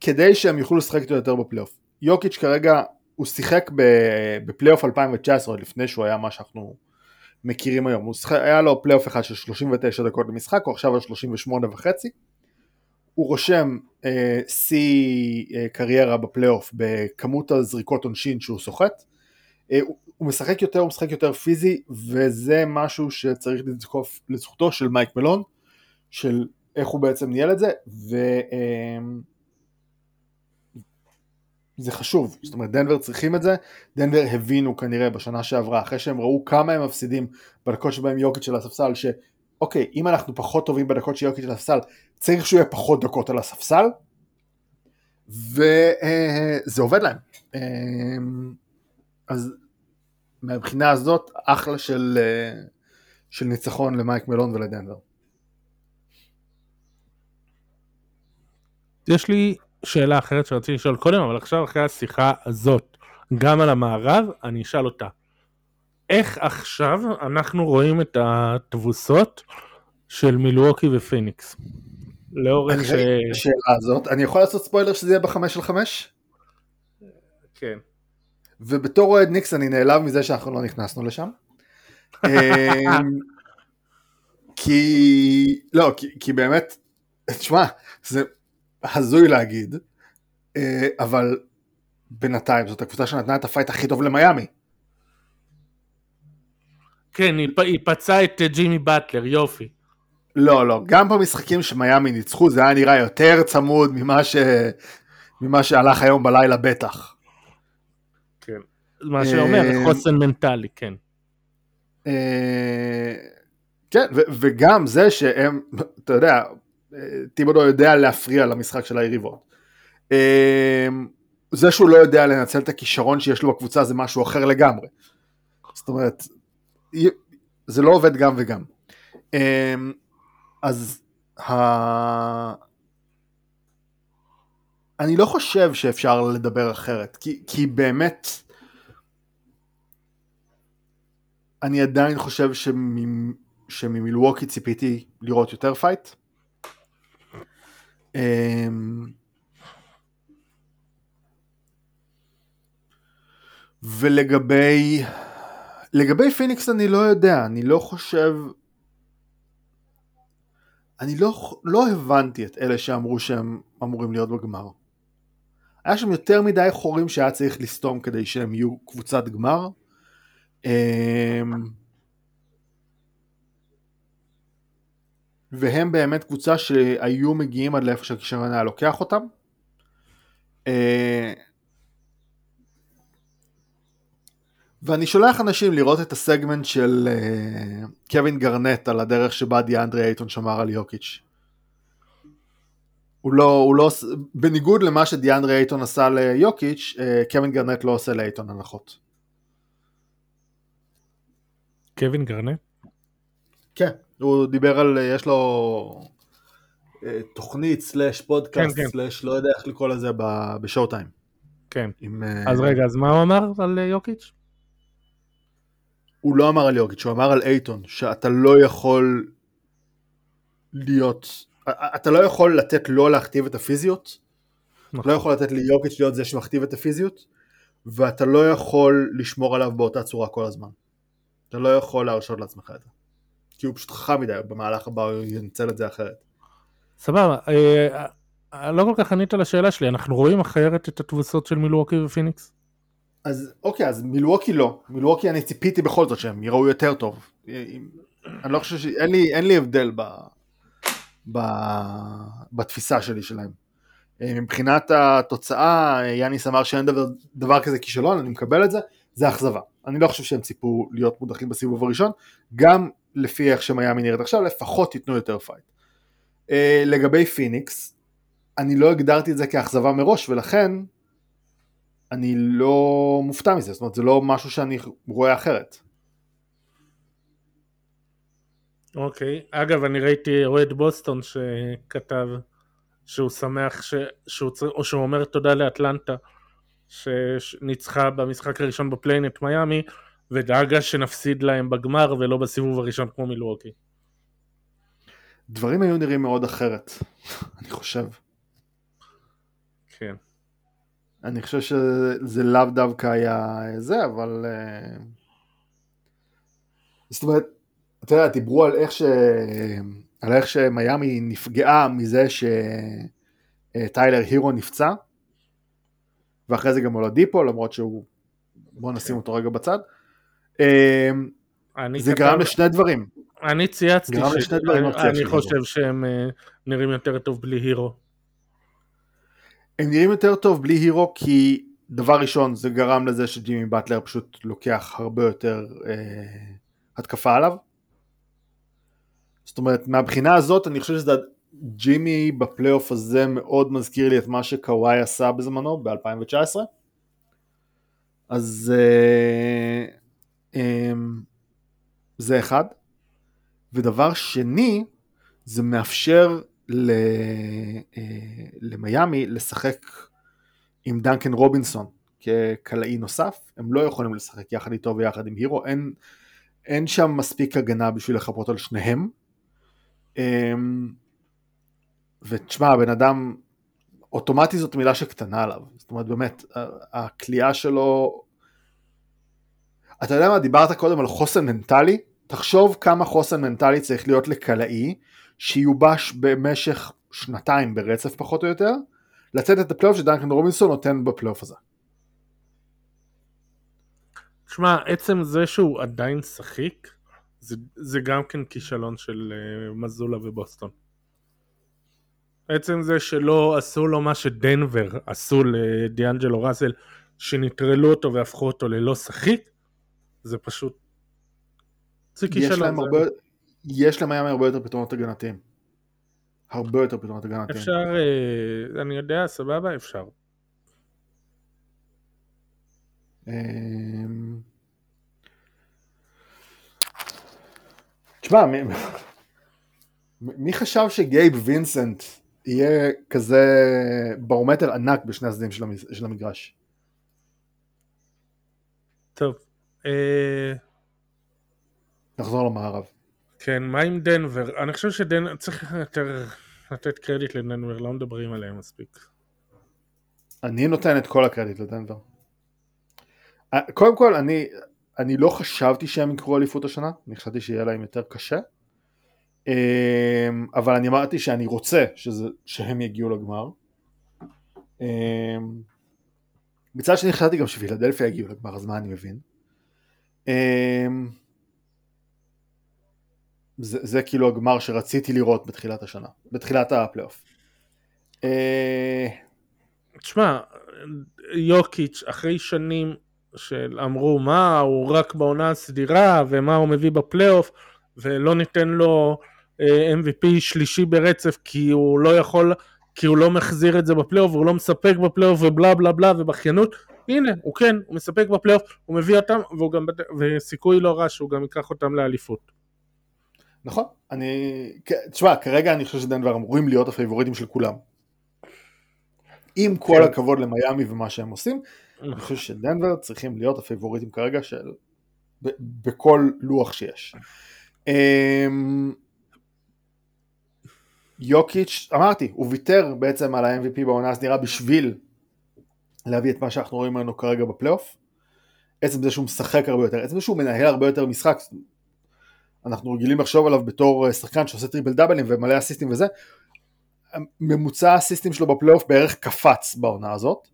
כדי שהם יוכלו לשחק איתו יותר בפלייאוף. יוקיץ' כרגע, הוא שיחק בפלייאוף 2019, עוד לפני שהוא היה מה שאנחנו מכירים היום. הוא שח... היה לו פלייאוף אחד של 39 דקות למשחק, הוא עכשיו על 38 וחצי. הוא רושם אה, שיא אה, קריירה בפלייאוף בכמות הזריקות עונשין שהוא סוחט. אה, הוא, הוא משחק יותר, הוא משחק יותר פיזי, וזה משהו שצריך לזקוף לזכותו של מייק מלון, של איך הוא בעצם ניהל את זה, ו... אה, זה חשוב, זאת אומרת דנבר צריכים את זה, דנבר הבינו כנראה בשנה שעברה, אחרי שהם ראו כמה הם מפסידים בדקות שבהם יוקיץ' של הספסל, שאוקיי, אם אנחנו פחות טובים בדקות של יוקיץ' של הספסל, צריך שהוא יהיה פחות דקות על הספסל, וזה עובד להם. אז מהבחינה הזאת, אחלה של, של ניצחון למייק מלון ולדנבר. יש לי שאלה אחרת שרציתי לשאול קודם, אבל עכשיו אחרי השיחה הזאת, גם על המערב, אני אשאל אותה. איך עכשיו אנחנו רואים את התבוסות של מילווקי ופיניקס? לאור איך ש... השאלה הזאת, אני יכול לעשות ספוילר שזה יהיה בחמש של חמש? כן. ובתור אוהד ניקס אני נעלב מזה שאנחנו לא נכנסנו לשם. אמ, כי, לא, כי, כי באמת, תשמע, זה הזוי להגיד, אה, אבל בינתיים זאת הקבוצה שנתנה את ה fight הכי טוב למיאמי. כן, היא פצעה את אה, ג'ימי באטלר, יופי. לא, לא, גם במשחקים שמיאמי ניצחו זה היה נראה יותר צמוד ממה, ש... ממה שהלך היום בלילה בטח. כן, מה שאומר, אה, חוסן מנטלי, כן. כן, וגם זה שהם, אתה יודע, טיבודו יודע להפריע למשחק של היריבות. אמ, זה שהוא לא יודע לנצל את הכישרון שיש לו בקבוצה זה משהו אחר לגמרי. זאת אומרת, זה לא עובד גם וגם. אמ, אז ה... אני לא חושב שאפשר לדבר אחרת, כי, כי באמת, אני עדיין חושב שממילווקי ציפיתי לראות יותר פייט. אמ, ולגבי לגבי פיניקס אני לא יודע, אני לא חושב אני לא, לא הבנתי את אלה שאמרו שהם אמורים להיות בגמר. היה שם יותר מדי חורים שהיה צריך לסתום כדי שהם יהיו קבוצת גמר. והם באמת קבוצה שהיו מגיעים עד לאיפה שהכישרון היה לוקח אותם. אה, ואני שולח אנשים לראות את הסגמנט של אה, קווין גרנט על הדרך שבה דיאנדרי אייטון שמר על יוקיץ'. הוא לא, הוא לא, בניגוד למה שדיאנדרי אייטון עשה ליוקיץ', אה, קווין גרנט לא עושה לאייטון הנחות. קווין גרנט? כן. הוא דיבר על, יש לו אה, תוכנית סלאש פודקאסט כן, כן. סלאש לא יודע איך לקרוא לזה בשואו טיים. כן. עם, אה, אז רגע, אז מה הוא אמר על אה, יוקיץ'? הוא לא אמר על יוקיץ', הוא אמר על אייטון, שאתה לא יכול להיות, אתה לא יכול לתת לו להכתיב את הפיזיות, נכון. לא יכול לתת ליוקיץ' להיות זה שמכתיב את הפיזיות, ואתה לא יכול לשמור עליו באותה צורה כל הזמן. אתה לא יכול להרשות לעצמך את זה. כי הוא פשוט חכם מדי, במהלך הבא הוא ינצל את זה אחרת. סבבה, אה, אה, לא כל כך ענית לשאלה שלי, אנחנו רואים אחרת את התבוסות של מילווקי ופיניקס? אז אוקיי, אז מילווקי לא, מילווקי אני ציפיתי בכל זאת שהם יראו יותר טוב. אני לא חושב ש... אין לי, אין לי הבדל ב... ב... בתפיסה שלי שלהם. אה, מבחינת התוצאה, יאניס אמר שאין דבר, דבר כזה כישלון, אני מקבל את זה. זה אכזבה. אני לא חושב שהם ציפו להיות מודחים בסיבוב הראשון, גם לפי איך שמיאמי נראית עכשיו, לפחות ייתנו יותר fight. אה, לגבי פיניקס, אני לא הגדרתי את זה כאכזבה מראש, ולכן אני לא מופתע מזה, זאת אומרת זה לא משהו שאני רואה אחרת. אוקיי, okay. אגב אני ראיתי אוהד בוסטון שכתב שהוא שמח ש... שהוא צר... או שהוא אומר תודה לאטלנטה שניצחה במשחק הראשון בפליין את מיאמי ודאגה שנפסיד להם בגמר ולא בסיבוב הראשון כמו מילווקי. דברים היו נראים מאוד אחרת, אני חושב. כן. אני חושב שזה לאו דווקא היה זה, אבל... אה, זאת אומרת, אתה יודע, דיברו על איך ש... על איך שמיאמי נפגעה מזה שטיילר הירו נפצע, ואחרי זה גם אולדיפו, למרות שהוא... בוא נשים אותו רגע בצד. אה, זה גרם לשני דברים. אני צייצתי שאני חושב שהם אה, נראים יותר טוב בלי הירו. הם נראים יותר טוב בלי הירו כי דבר ראשון זה גרם לזה שג'ימי באטלר פשוט לוקח הרבה יותר אה, התקפה עליו. זאת אומרת מהבחינה הזאת אני חושב שזה ג'ימי בפלייאוף הזה מאוד מזכיר לי את מה שקוואי עשה בזמנו ב-2019. אז אה, זה אחד. ודבר שני זה מאפשר ל... אה, למיאמי לשחק עם דנקן רובינסון כקלעי נוסף, הם לא יכולים לשחק יחד איתו ויחד עם הירו, אין, אין שם מספיק הגנה בשביל לחפות על שניהם. אמ, ותשמע, הבן אדם, אוטומטי זאת מילה שקטנה עליו, זאת אומרת באמת, הכלייה שלו, אתה יודע מה, דיברת קודם על חוסן מנטלי, תחשוב כמה חוסן מנטלי צריך להיות לקלעי שיובש במשך שנתיים ברצף פחות או יותר, לצאת את הפלייאוף שדנקן רובינסון נותן בפלייאוף הזה. תשמע, עצם זה שהוא עדיין שחיק, זה, זה גם כן כישלון של אה, מזולה ובוסטון. עצם זה שלא עשו לו מה שדנבר עשו לדיאנג'לו ראסל, שנטרלו אותו והפכו אותו ללא שחיק, זה פשוט... זה כישלון. יש להם הרבה... יש למיאמי הרבה יותר פתרונות הגנתיים. הרבה יותר פתרונות הגנתיים. אפשר, אה, אני יודע, סבבה, אפשר. אמ, תשמע, מי, מי חשב שגייב וינסנט יהיה כזה ברומטר ענק בשני הצדדים של המגרש? טוב. אה, נחזור למערב. כן, מה עם דנבר? אני חושב שדנבר, צריך יותר לתת קרדיט לדנבר, לא מדברים עליהם מספיק. אני נותן את כל הקרדיט לדנבר. אה, קודם כל, אני, אני לא חשבתי שהם יקרו אליפות השנה, אני חשבתי שיהיה להם יותר קשה. אמ, אבל אני אמרתי שאני רוצה שזה, שהם יגיעו לגמר. מצד שני חשבתי גם שפילדלפיה יגיעו לגמר, אז מה אני מבין? אמ, זה, זה כאילו הגמר שרציתי לראות בתחילת השנה, בתחילת הפלייאוף. אה, תשמע, יוקיץ' אחרי שנים שאמרו מה הוא רק בעונה הסדירה ומה הוא מביא בפלייאוף ולא ניתן לו אה, MVP שלישי ברצף כי הוא לא יכול, כי הוא לא מחזיר את זה בפלייאוף והוא לא מספק בפלייאוף ובלה בלה בלה ובכיינות הנה הוא כן, הוא מספק בפלייאוף, הוא מביא אותם והוא גם, וסיכוי לא רע שהוא גם ייקח אותם לאליפות. נכון, אני, תשמע, כרגע אני חושב שדנבר אמורים להיות הפייבוריטים של כולם. עם כל כן. הכבוד למיאמי ומה שהם עושים, אני חושב שדנבר צריכים להיות הפייבוריטים כרגע של, בכל לוח שיש. אמ, יוקיץ', אמרתי, הוא ויתר בעצם על ה-MVP בעונה הסדירה בשביל להביא את מה שאנחנו רואים ממנו כרגע בפלייאוף. עצם זה שהוא משחק הרבה יותר, עצם זה שהוא מנהל הרבה יותר משחק, אנחנו רגילים לחשוב עליו בתור אה, שחקן שעושה טריפל דאבלים ומלא אסיסטים וזה, ממוצע האסיסטים שלו בפלייאוף בערך קפץ בעונה הזאת.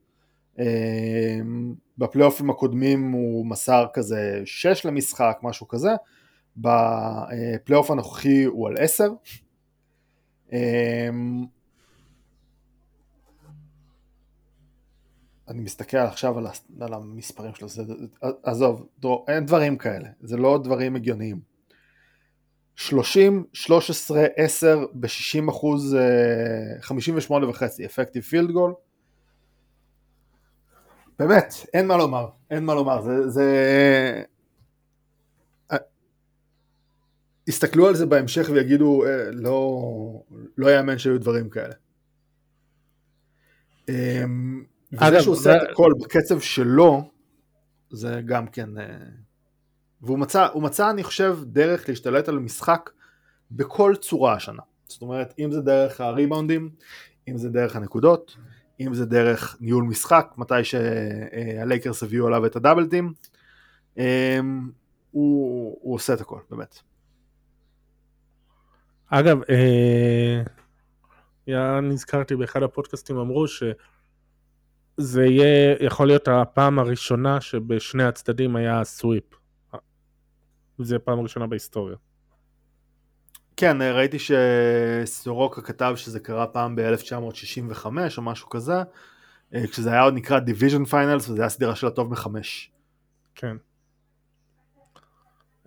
אה, בפלייאופים הקודמים הוא מסר כזה 6 למשחק, משהו כזה, בפלייאוף הנוכחי הוא על 10. אני מסתכל עכשיו על, על המספרים שלו, זה, עזוב, דרור, אין דברים כאלה, זה לא דברים הגיוניים. 30, 13, 10 ב-60 אחוז, אה, 58 וחצי, אפקטיב פילד גול. באמת, אין מה לומר, אין מה לומר, זה... זה... אה, יסתכלו על זה בהמשך ויגידו, אה, לא, לא יאמן שהיו דברים כאלה. וזה שהוא עושה את הכל בקצב שלו, זה גם כן... אה, והוא מצא, מצא, אני חושב, דרך להשתלט על משחק בכל צורה השנה. זאת אומרת, אם זה דרך הריבאונדים, אם זה דרך הנקודות, אם זה דרך ניהול משחק, מתי שהלייקרס הביאו עליו את הדאבלטים, אמ, הוא, הוא עושה את הכל, באמת. אגב, אה, יא, נזכרתי באחד הפודקאסטים אמרו שזה יהיה, יכול להיות הפעם הראשונה שבשני הצדדים היה סוויפ. זה פעם ראשונה בהיסטוריה. כן, ראיתי שסורוקה כתב שזה קרה פעם ב-1965 או משהו כזה, אה, כשזה היה עוד נקרא Division Finals וזה היה סדרה של הטוב מחמש. כן.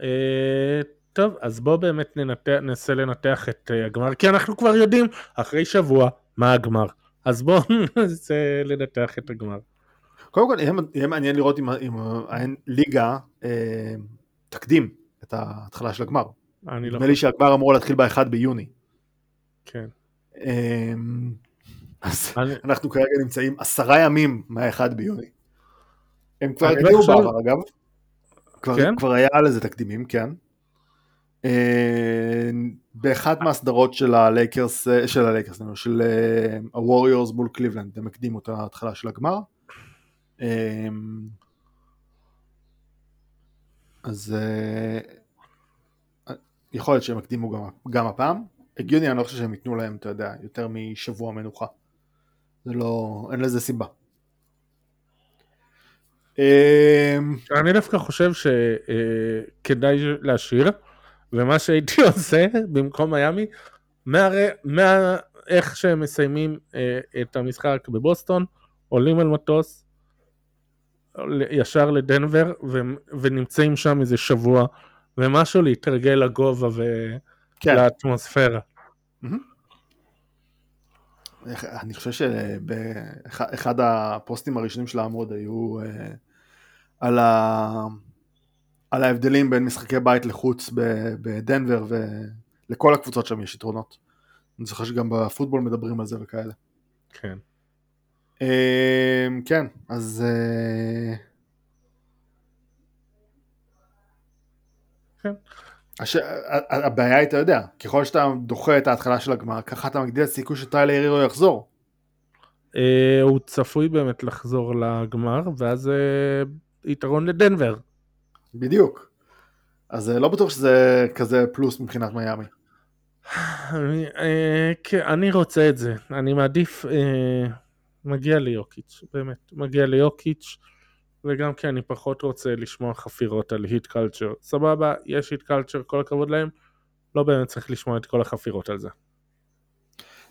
אה, טוב, אז בואו באמת ננסה לנתח את אה, הגמר, כי אנחנו כבר יודעים אחרי שבוע מה הגמר. אז בואו ננסה לנתח את הגמר. קודם כל, יהיה, מעניין לראות אם, הליגה אה, תקדים את ההתחלה של הגמר. אני לא נדמה לי שהגמר אמור להתחיל ב-1 ביוני. כן. אה, אז אנחנו כרגע נמצאים עשרה ימים מה-1 ביוני. הם כבר חושב- בעבר אגב. כבר, כן? כבר היה לזה תקדימים, כן. אה, באחת מהסדרות של הלייקרס, אה, של הלייקרס, של אה, הווריורס מול קליבלנד, הם הקדימו את ההתחלה של הגמר. אז יכול להיות שהם הקדימו גם, גם הפעם. הגיוני, אני לא חושב שהם ייתנו להם, אתה יודע, יותר משבוע מנוחה. זה לא, אין לזה סיבה. אני דווקא חושב שכדאי להשאיר, ומה שהייתי עושה במקום מיאמי, מהרי, מה, איך שהם מסיימים אה, את המשחק בבוסטון, עולים על מטוס, ישר לדנבר, ו, ונמצאים שם איזה שבוע, ומשהו להתרגל לגובה כן, ולאטמוספירה. אני חושב שבאחד הפוסטים הראשונים של העמוד היו אה, על, ה... על ההבדלים בין משחקי בית לחוץ בדנבר ולכל הקבוצות שם יש יתרונות. אני זוכר שגם בפוטבול מדברים על זה וכאלה. כן. אה, כן, אז... אה, כן. הש... הבעיה היא, אתה יודע, ככל שאתה דוחה את ההתחלה של הגמר, ככה אתה מגדיל את הסיכוי שטיילר הירו יחזור. אה, הוא צפוי באמת לחזור לגמר, ואז אה, יתרון לדנבר. בדיוק. אז אה, לא בטוח שזה כזה פלוס מבחינת מיאמי. אני, אה, אני רוצה את זה, אני מעדיף, אה, מגיע ליוקיץ', באמת, מגיע ליוקיץ', וגם כי אני פחות רוצה לשמוע חפירות על היט קלצ'ר. סבבה, יש היט קלצ'ר, כל הכבוד להם, לא באמת צריך לשמוע את כל החפירות על זה.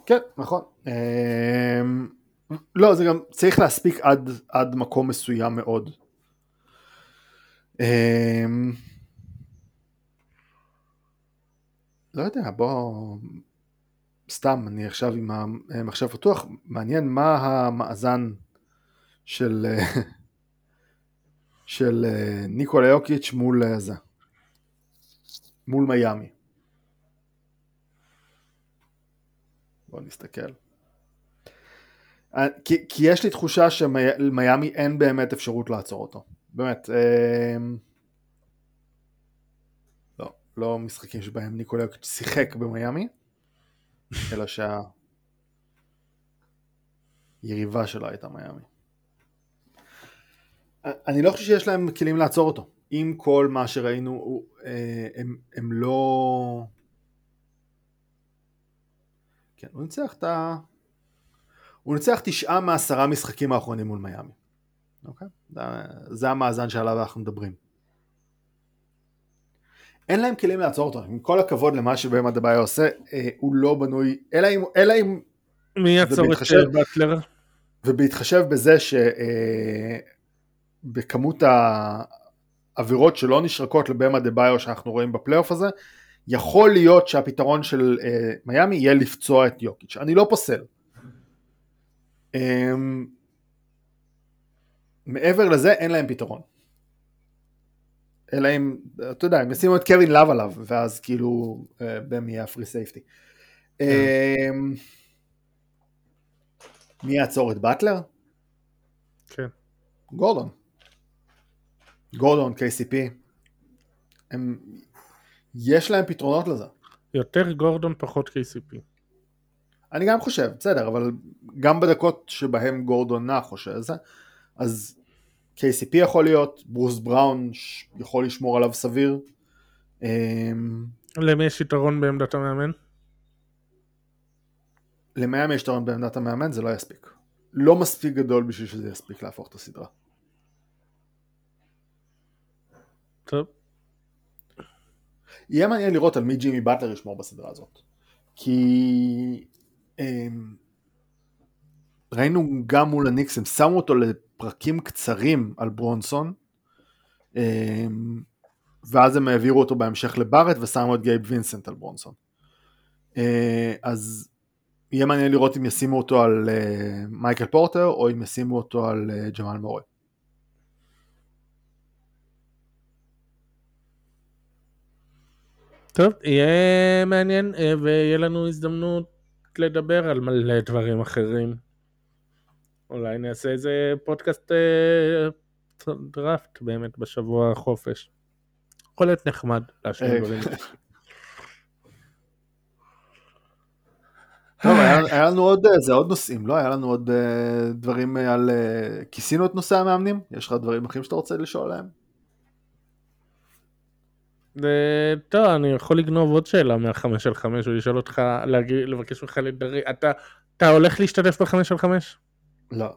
כן, נכון. לא, זה גם צריך להספיק עד, עד מקום מסוים מאוד. אמ, לא יודע, בוא... סתם, אני עכשיו עם המחשב פתוח, מעניין מה המאזן של, אה, של אה, ניקולה יוקיץ' מול אה, זה, מול מיאמי. בוא נסתכל. אה, כי, כי יש לי תחושה שמיאמי אין באמת אפשרות לעצור אותו. באמת. אה, לא, לא משחקים שבהם ניקולה יוקיץ' שיחק במיאמי, אלא שהיריבה שלה הייתה מיאמי. אה, אני לא חושב שיש להם כלים לעצור אותו. עם כל מה שראינו, אה, הם, הם לא... כן, הוא ניצח את ה... הוא ניצח תשעה מעשרה משחקים האחרונים מול מיאמי. אוקיי? זה, המאזן שעליו אנחנו מדברים. אין להם כלים לעצור אותו, עם כל הכבוד למה שבהם אדבאי עושה, אה, הוא לא בנוי, אלא אם, אלא אם מי יעצור את אה, באטלר? ובהתחשב בזה שבכמות העבירות שלא נשרקות לבאם אדבאיו שאנחנו רואים בפלייאוף הזה, יכול להיות שהפתרון של אה, מיאמי יהיה לפצוע את יוקיץ'. אני לא פוסל. אה, מעבר לזה אין להם פתרון. אלא אם, אתה יודע, הם ישימו את קווין לאב עליו, ואז כאילו אה, באם יהיה ה free safety. אה, מי יעצור את באטלר? כן. גורדון. גורדון, KCP. הם, יש להם פתרונות לזה. יותר גורדון פחות KCP. אני גם חושב, בסדר, אבל גם בדקות שבהם גורדון נח או שזה, אז KCP יכול להיות, ברוס בראון יכול לשמור עליו סביר. אמ, למי יש יתרון בעמדת המאמן? למיאמי יש יתרון בעמדת המאמן, זה לא יספיק. לא מספיק גדול בשביל שזה יספיק להפוך את הסדרה. טוב. יהיה מעניין לראות על מי ג'ימי באטלר ישמור בסדרה הזאת. כי אמ, ראינו גם מול הניקס, הם שמו אותו לפרקים קצרים על ברונסון, אמ, ואז הם העבירו אותו בהמשך לברט ושמו את גייב וינסנט על ברונסון. אה, אז יהיה מעניין לראות אם ישימו אותו על אה, מייקל פורטר או אם ישימו אותו על אה, ג'מאל מורה. טוב, יהיה מעניין ויהיה לנו הזדמנות לדבר על מלא דברים אחרים. אולי נעשה איזה פודקאסט אה, דראפט באמת בשבוע החופש. יכול להיות נחמד להשאיר דברים. טוב, היה, היה לנו עוד, זה עוד נושאים, לא? היה לנו עוד uh, דברים על... Uh, כיסינו את נושא המאמנים? יש לך דברים אחרים שאתה רוצה לשאול עליהם? טוב, אני יכול לגנוב עוד שאלה מהחמש על חמש ולשאול אותך, להגיד, לבקש ממך לדרי, אתה, אתה הולך להשתתף בחמש על חמש? לא.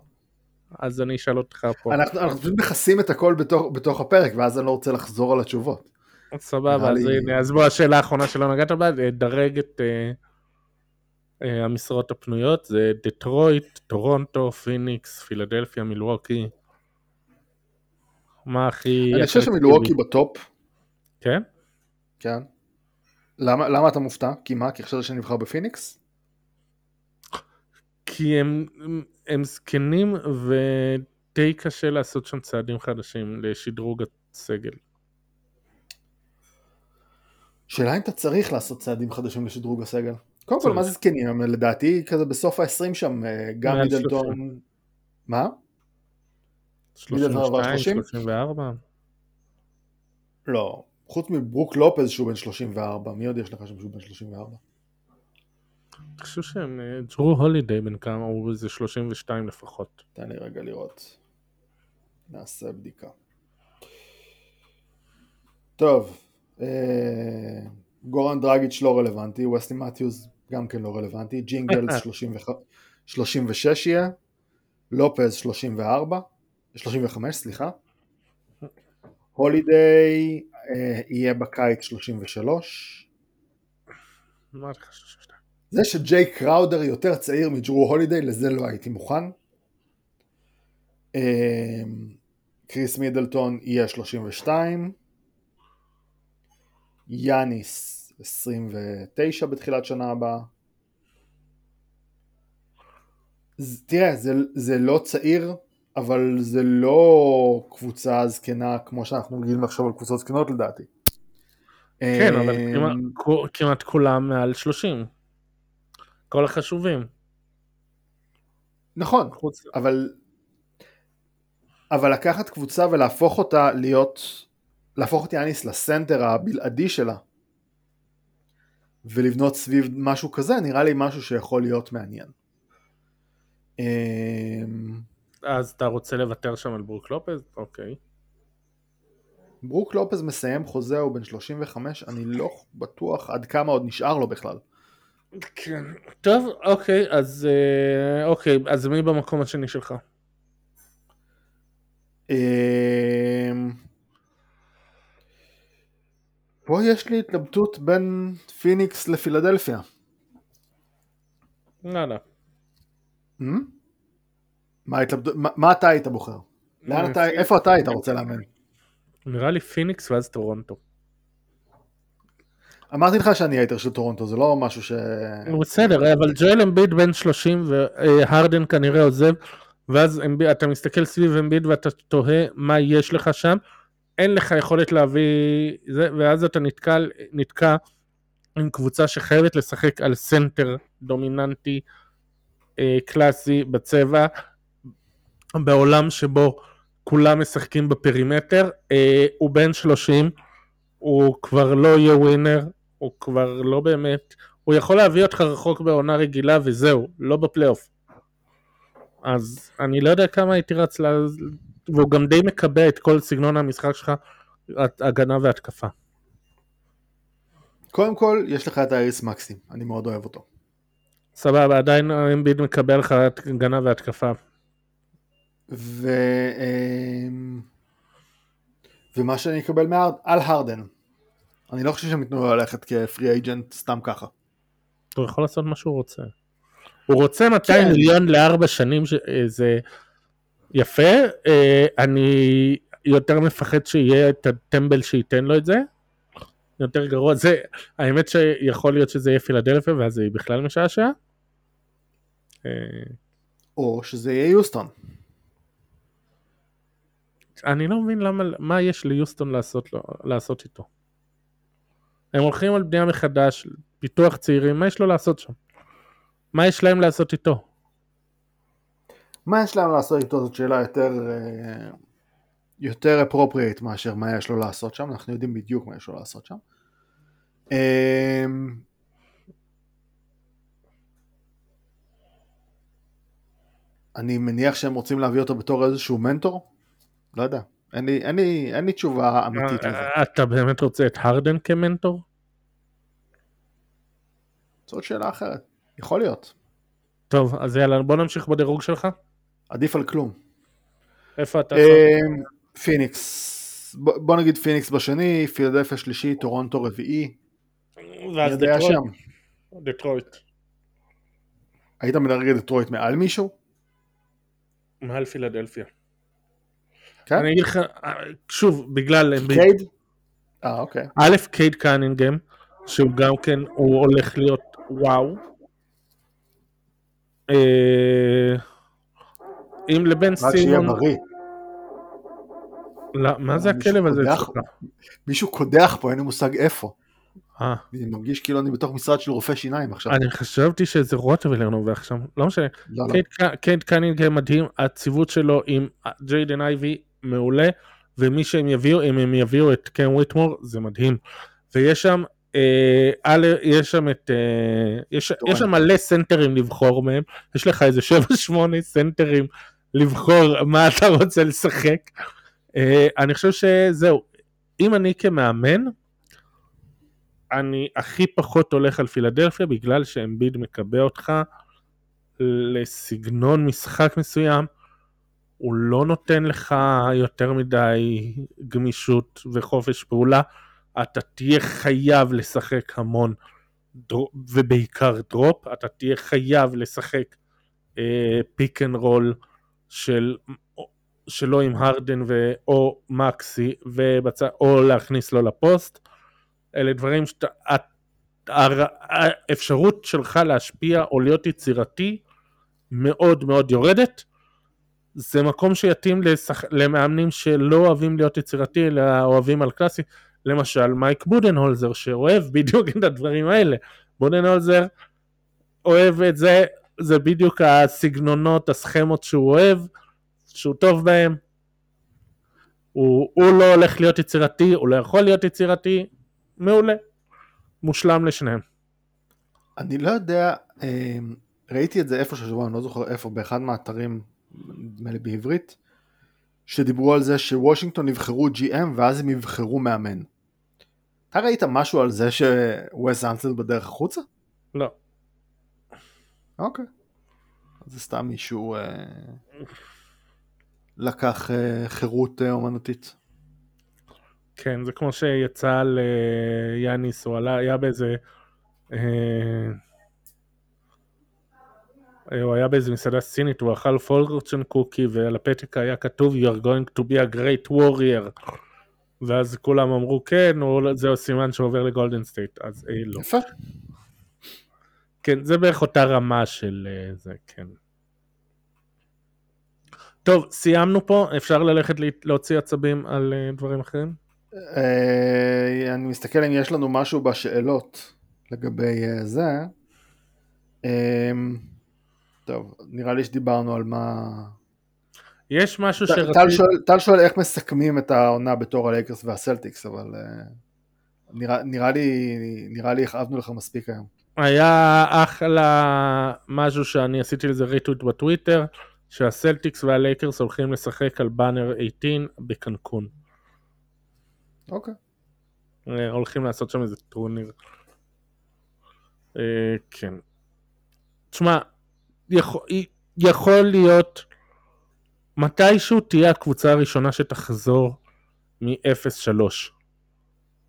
אז אני אשאל אותך פה. אנחנו, אנחנו פשוט מכסים את הכל בתוך, בתוך הפרק, ואז אני לא רוצה לחזור על התשובות. סבבה, אז לי... הנה, אז בוא השאלה האחרונה שלא נגעת בה, דרג את אה, אה, המשרות הפנויות, זה דטרויט, טורונטו, פיניקס, פילדלפיה, מילווקי. מה הכי... אני חושב שמילווקי בטופ. כן? כן. למה, למה אתה מופתע? כי מה? כי חשבת שנבחר בפיניקס? כי הם, הם זקנים ודי קשה לעשות שם צעדים חדשים לשדרוג הסגל. שאלה אם אתה צריך לעשות צעדים חדשים לשדרוג הסגל. קודם כל, מה זה זקנים? לדעתי כזה בסוף ה-20 שם, אה, גם מידלטון... מה? 32, 34? לא, חוץ מברוק לופז שהוא בן 34, מי עוד יש לך שם שהוא בן 34? אני חושב שהם, אה, ג'רו הולידיי בן כמה, הוא איזה 32 לפחות. תן לי רגע לראות. נעשה בדיקה. טוב, אה, גורן דרגיץ' לא רלוונטי, וסלי מתיוז גם כן לא רלוונטי, ג'ינגלס 36 יהיה, לופז 34, 35 סליחה, הולידיי אה, יהיה בקיץ 33. מה זה 32? זה שג'יי קראודר יותר צעיר מג'רו הולידיי, לזה לא הייתי מוכן. אה, קריס מידלטון יהיה 32. יאניס 29 בתחילת שנה הבאה. תראה, זה, זה לא צעיר, אבל זה לא קבוצה זקנה כמו שאנחנו רגילים לחשוב על קבוצות זקנות לדעתי. כן, אבל אה, כמעט, כמעט כולם מעל 30. כל החשובים. נכון, חוץ... אבל אבל לקחת קבוצה ולהפוך אותה להיות, להפוך את יאניס לסנטר הבלעדי שלה ולבנות סביב משהו כזה, נראה לי משהו שיכול להיות מעניין. אמ, אז אתה רוצה לוותר שם על ברוק לופז? אוקיי. ברוק לופז מסיים חוזה, הוא בן 35, אני לא בטוח עד כמה עוד נשאר לו בכלל. כן. טוב, אוקיי, אז אה, אוקיי, אז מי במקום השני שלך? אמ, פה יש לי התלבטות בין פיניקס לפילדלפיה. לא, לא. מה, ההתלבט- מה, מה אתה היית בוחר? אתה, איפה אתה היית רוצה לאמן? נראה לי פיניקס ואז טורונטו. אמרתי לך שאני hater של טורונטו, זה לא משהו ש... בסדר, אבל ג'ואל אמביד בן 30 והרדן כנראה עוזב, ואז אמביד- אתה מסתכל סביב אמביד ואתה תוהה מה יש לך שם, אין לך יכולת להביא זה, ואז אתה נתקל, נתקע עם קבוצה שחייבת לשחק על סנטר דומיננטי אה, קלאסי בצבע, בעולם שבו כולם משחקים ב perimeter, אה, הוא בן 30, הוא כבר לא יהיה winner, הוא כבר לא באמת, הוא יכול להביא אותך רחוק בעונה רגילה וזהו, לא בפלייאוף. אז אני לא יודע כמה הייתי רץ ל... והוא גם די מקבע את כל סגנון המשחק שלך, הגנה והתקפה. קודם כל, יש לך את האריס מקסים, אני מאוד אוהב אותו. סבבה, עדיין אמביד מקבל לך הגנה והתקפה. ו... אמ, ומה שאני אקבל מהר... על הרדן. אני לא חושב שהם ייתנו לו ללכת כפרי אייג'נט סתם ככה. הוא יכול לעשות מה שהוא רוצה. הוא רוצה 200 כן. מיליון לארבע שנים, ש- אה, זה יפה, אה, אני יותר מפחד שיהיה את הטמבל שייתן לו את זה. יותר גרוע, זה, האמת שיכול להיות שזה יהיה פילדלפיה ואז זה יהיה בכלל משעשע. אה, או שזה יהיה יוסטון. אני לא מבין למה, מה יש ליוסטון לעשות, לו, לעשות איתו. הם הולכים על בנייה מחדש, פיתוח צעירים, מה יש לו לעשות שם? מה יש להם לעשות איתו? מה יש להם לעשות איתו זאת שאלה יותר אה, יותר אפרופריאט מאשר מה יש לו לעשות שם, אנחנו יודעים בדיוק מה יש לו לעשות שם. אמ, אני מניח שהם רוצים להביא אותו בתור איזשהו מנטור? לא יודע, אין לי, אין לי, אין לי תשובה אמיתית לזה. אה, אתה באמת רוצה את הרדן כמנטור? זאת שאלה אחרת, יכול להיות, טוב, אז יאללה, בוא נמשיך בדירוג שלך. עדיף על כלום. איפה אתה? אמ, פיניקס, בוא נגיד פיניקס בשני, פילדלפיה שלישי, טורונטו רביעי, ואז דטרויט. דטרויט. היית מדרג את דטרויט מעל מישהו? מעל פילדלפיה. כן? אני אגיד לך, אה, שוב, בגלל... קייד? אה, אוקיי. א', קייד קנינגהם, שהוא גם כן, הוא הולך להיות וואו. אה, אם לבן רק שיהיה סימון... בריא. לא, מה זה הכלב הזה? מישהו קודח פה, אין לי מושג איפה. אה, אני מרגיש כאילו אני בתוך משרד של רופא שיניים עכשיו. אני חשבתי שזה רוטווילר נובח שם, לא משנה. לא, לא. קייד קנינגהם מדהים, הציוות שלו עם ג'יידן אייבי מעולה, ומי שהם יביאו, אם הם יביאו את קאם וויטמור, זה מדהים. ויש שם, אה, א', יש שם את, אה, יש, יש שם מלא סנטרים לבחור מהם, יש לך איזה 7-8 סנטרים לבחור מה אתה רוצה לשחק. אה, אני חושב שזהו, אם אני כמאמן, אני הכי פחות הולך על פילדלפיה בגלל שאמביד מקבע אותך לסגנון משחק מסוים, הוא לא נותן לך יותר מדי גמישות וחופש פעולה, אתה תהיה חייב לשחק המון, drop, ובעיקר drop, אתה תהיה חייב לשחק pick and roll של, שלו עם הרדן ו, או מקסי, ובצ... או להכניס לו לפוסט, אלה דברים שאתה... הר- האפשרות שלך להשפיע או להיות יצירתי מאוד מאוד יורדת. זה מקום שיתאים לשח... למאמנים שלא אוהבים להיות יצירתי אלא אוהבים על קלאסי. למשל מייק בודנהולזר שאוהב בדיוק את הדברים האלה. בודנהולזר אוהב את זה, זה בדיוק הסגנונות, הסכמות שהוא אוהב, שהוא טוב בהם. הוא, הוא לא הולך להיות יצירתי, הוא לא יכול להיות יצירתי, מעולה. מושלם לשניהם. אני לא יודע, אה, ראיתי את זה איפה שבוע, אני לא זוכר איפה, באחד מהאתרים, נדמה לי בעברית, שדיברו על זה שוושינגטון יבחרו GM ואז הם יבחרו מאמן. אתה ראית משהו על זה שווסט אנטלד בדרך החוצה? לא. אוקיי. זה סתם מישהו אה, לקח אה, חירות אה, אומנותית. כן, זה כמו שיצא על אה, יאניס, הוא עלה, היה באיזה... אה, הוא היה באיזה מסעדה סינית, הוא אכל fortune cookie ועל הפתק היה כתוב You are going to be a great warrior. ואז כולם אמרו כן, לא- זהו סימן שעובר לגולדן סטייט, אז אה, לא. יפה. כן, זה בערך אותה רמה של אה, זה, כן. טוב, סיימנו פה, אפשר ללכת לה- להוציא עצבים על אה, דברים אחרים? אני מסתכל אם יש לנו משהו בשאלות לגבי זה. טוב, נראה לי שדיברנו על מה... יש משהו שרציתי... שואל, טל שואל איך מסכמים את העונה בתור הלייקרס והסלטיקס, אבל אה, נראה, נראה לי, נראה לי הכאבנו לך מספיק היום. היה אחלה משהו שאני עשיתי לזה retweet בטוויטר, שהסלטיקס והלייקרס הולכים לשחק על באנר 18 בקנקון. אוקיי. אה, הולכים לעשות שם איזה טורניר. אה, כן. תשמע, יכול, יכול להיות מתישהו תהיה הקבוצה הראשונה שתחזור מ-0-3.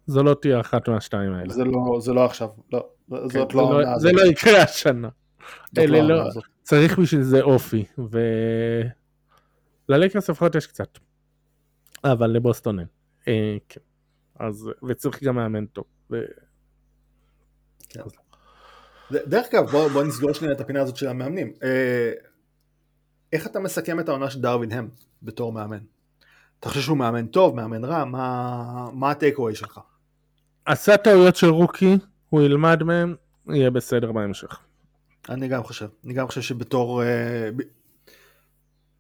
זו לא תהיה אחת מהשתיים האלה. זה לא, זה לא עכשיו, לא, כן, זאת לא לא- זה הזאת. לא יקרה השנה. זאת אלה לא- הזאת. צריך בשביל זה אופי, ו... ללייקרס לפחות יש קצת. אבל לבוסטון אין. אה, כן. אז, וצריך גם מאמן טוב. ו... ד- דרך אגב, בוא, בוא נסגור שנייה את הפינה הזאת של המאמנים. אה, איך אתה מסכם את העונה של דרווין הם בתור מאמן? אתה חושב שהוא מאמן טוב, מאמן רע? מה, מה הטייק אווי שלך? עשה טעויות של רוקי, הוא ילמד מהם, יהיה בסדר בהמשך. אני גם חושב, אני גם חושב שבתור, אה,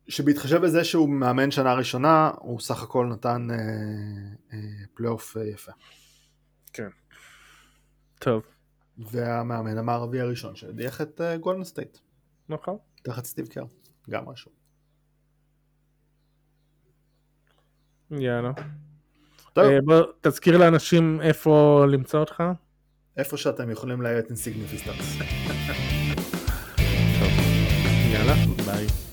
שבהתחשב בזה שהוא מאמן שנה ראשונה, הוא סך הכל נתן אה, אה, פלייאוף אה, יפה. טוב, והמאמן המערבי הראשון שהדיח את אה, גולדן סטייט. נכון. תחת סטיב קר, גם משהו. יאללה. טוב. אה, תזכיר לאנשים איפה למצוא אותך. איפה שאתם יכולים להיות insignificance. טוב, יאללה, ביי.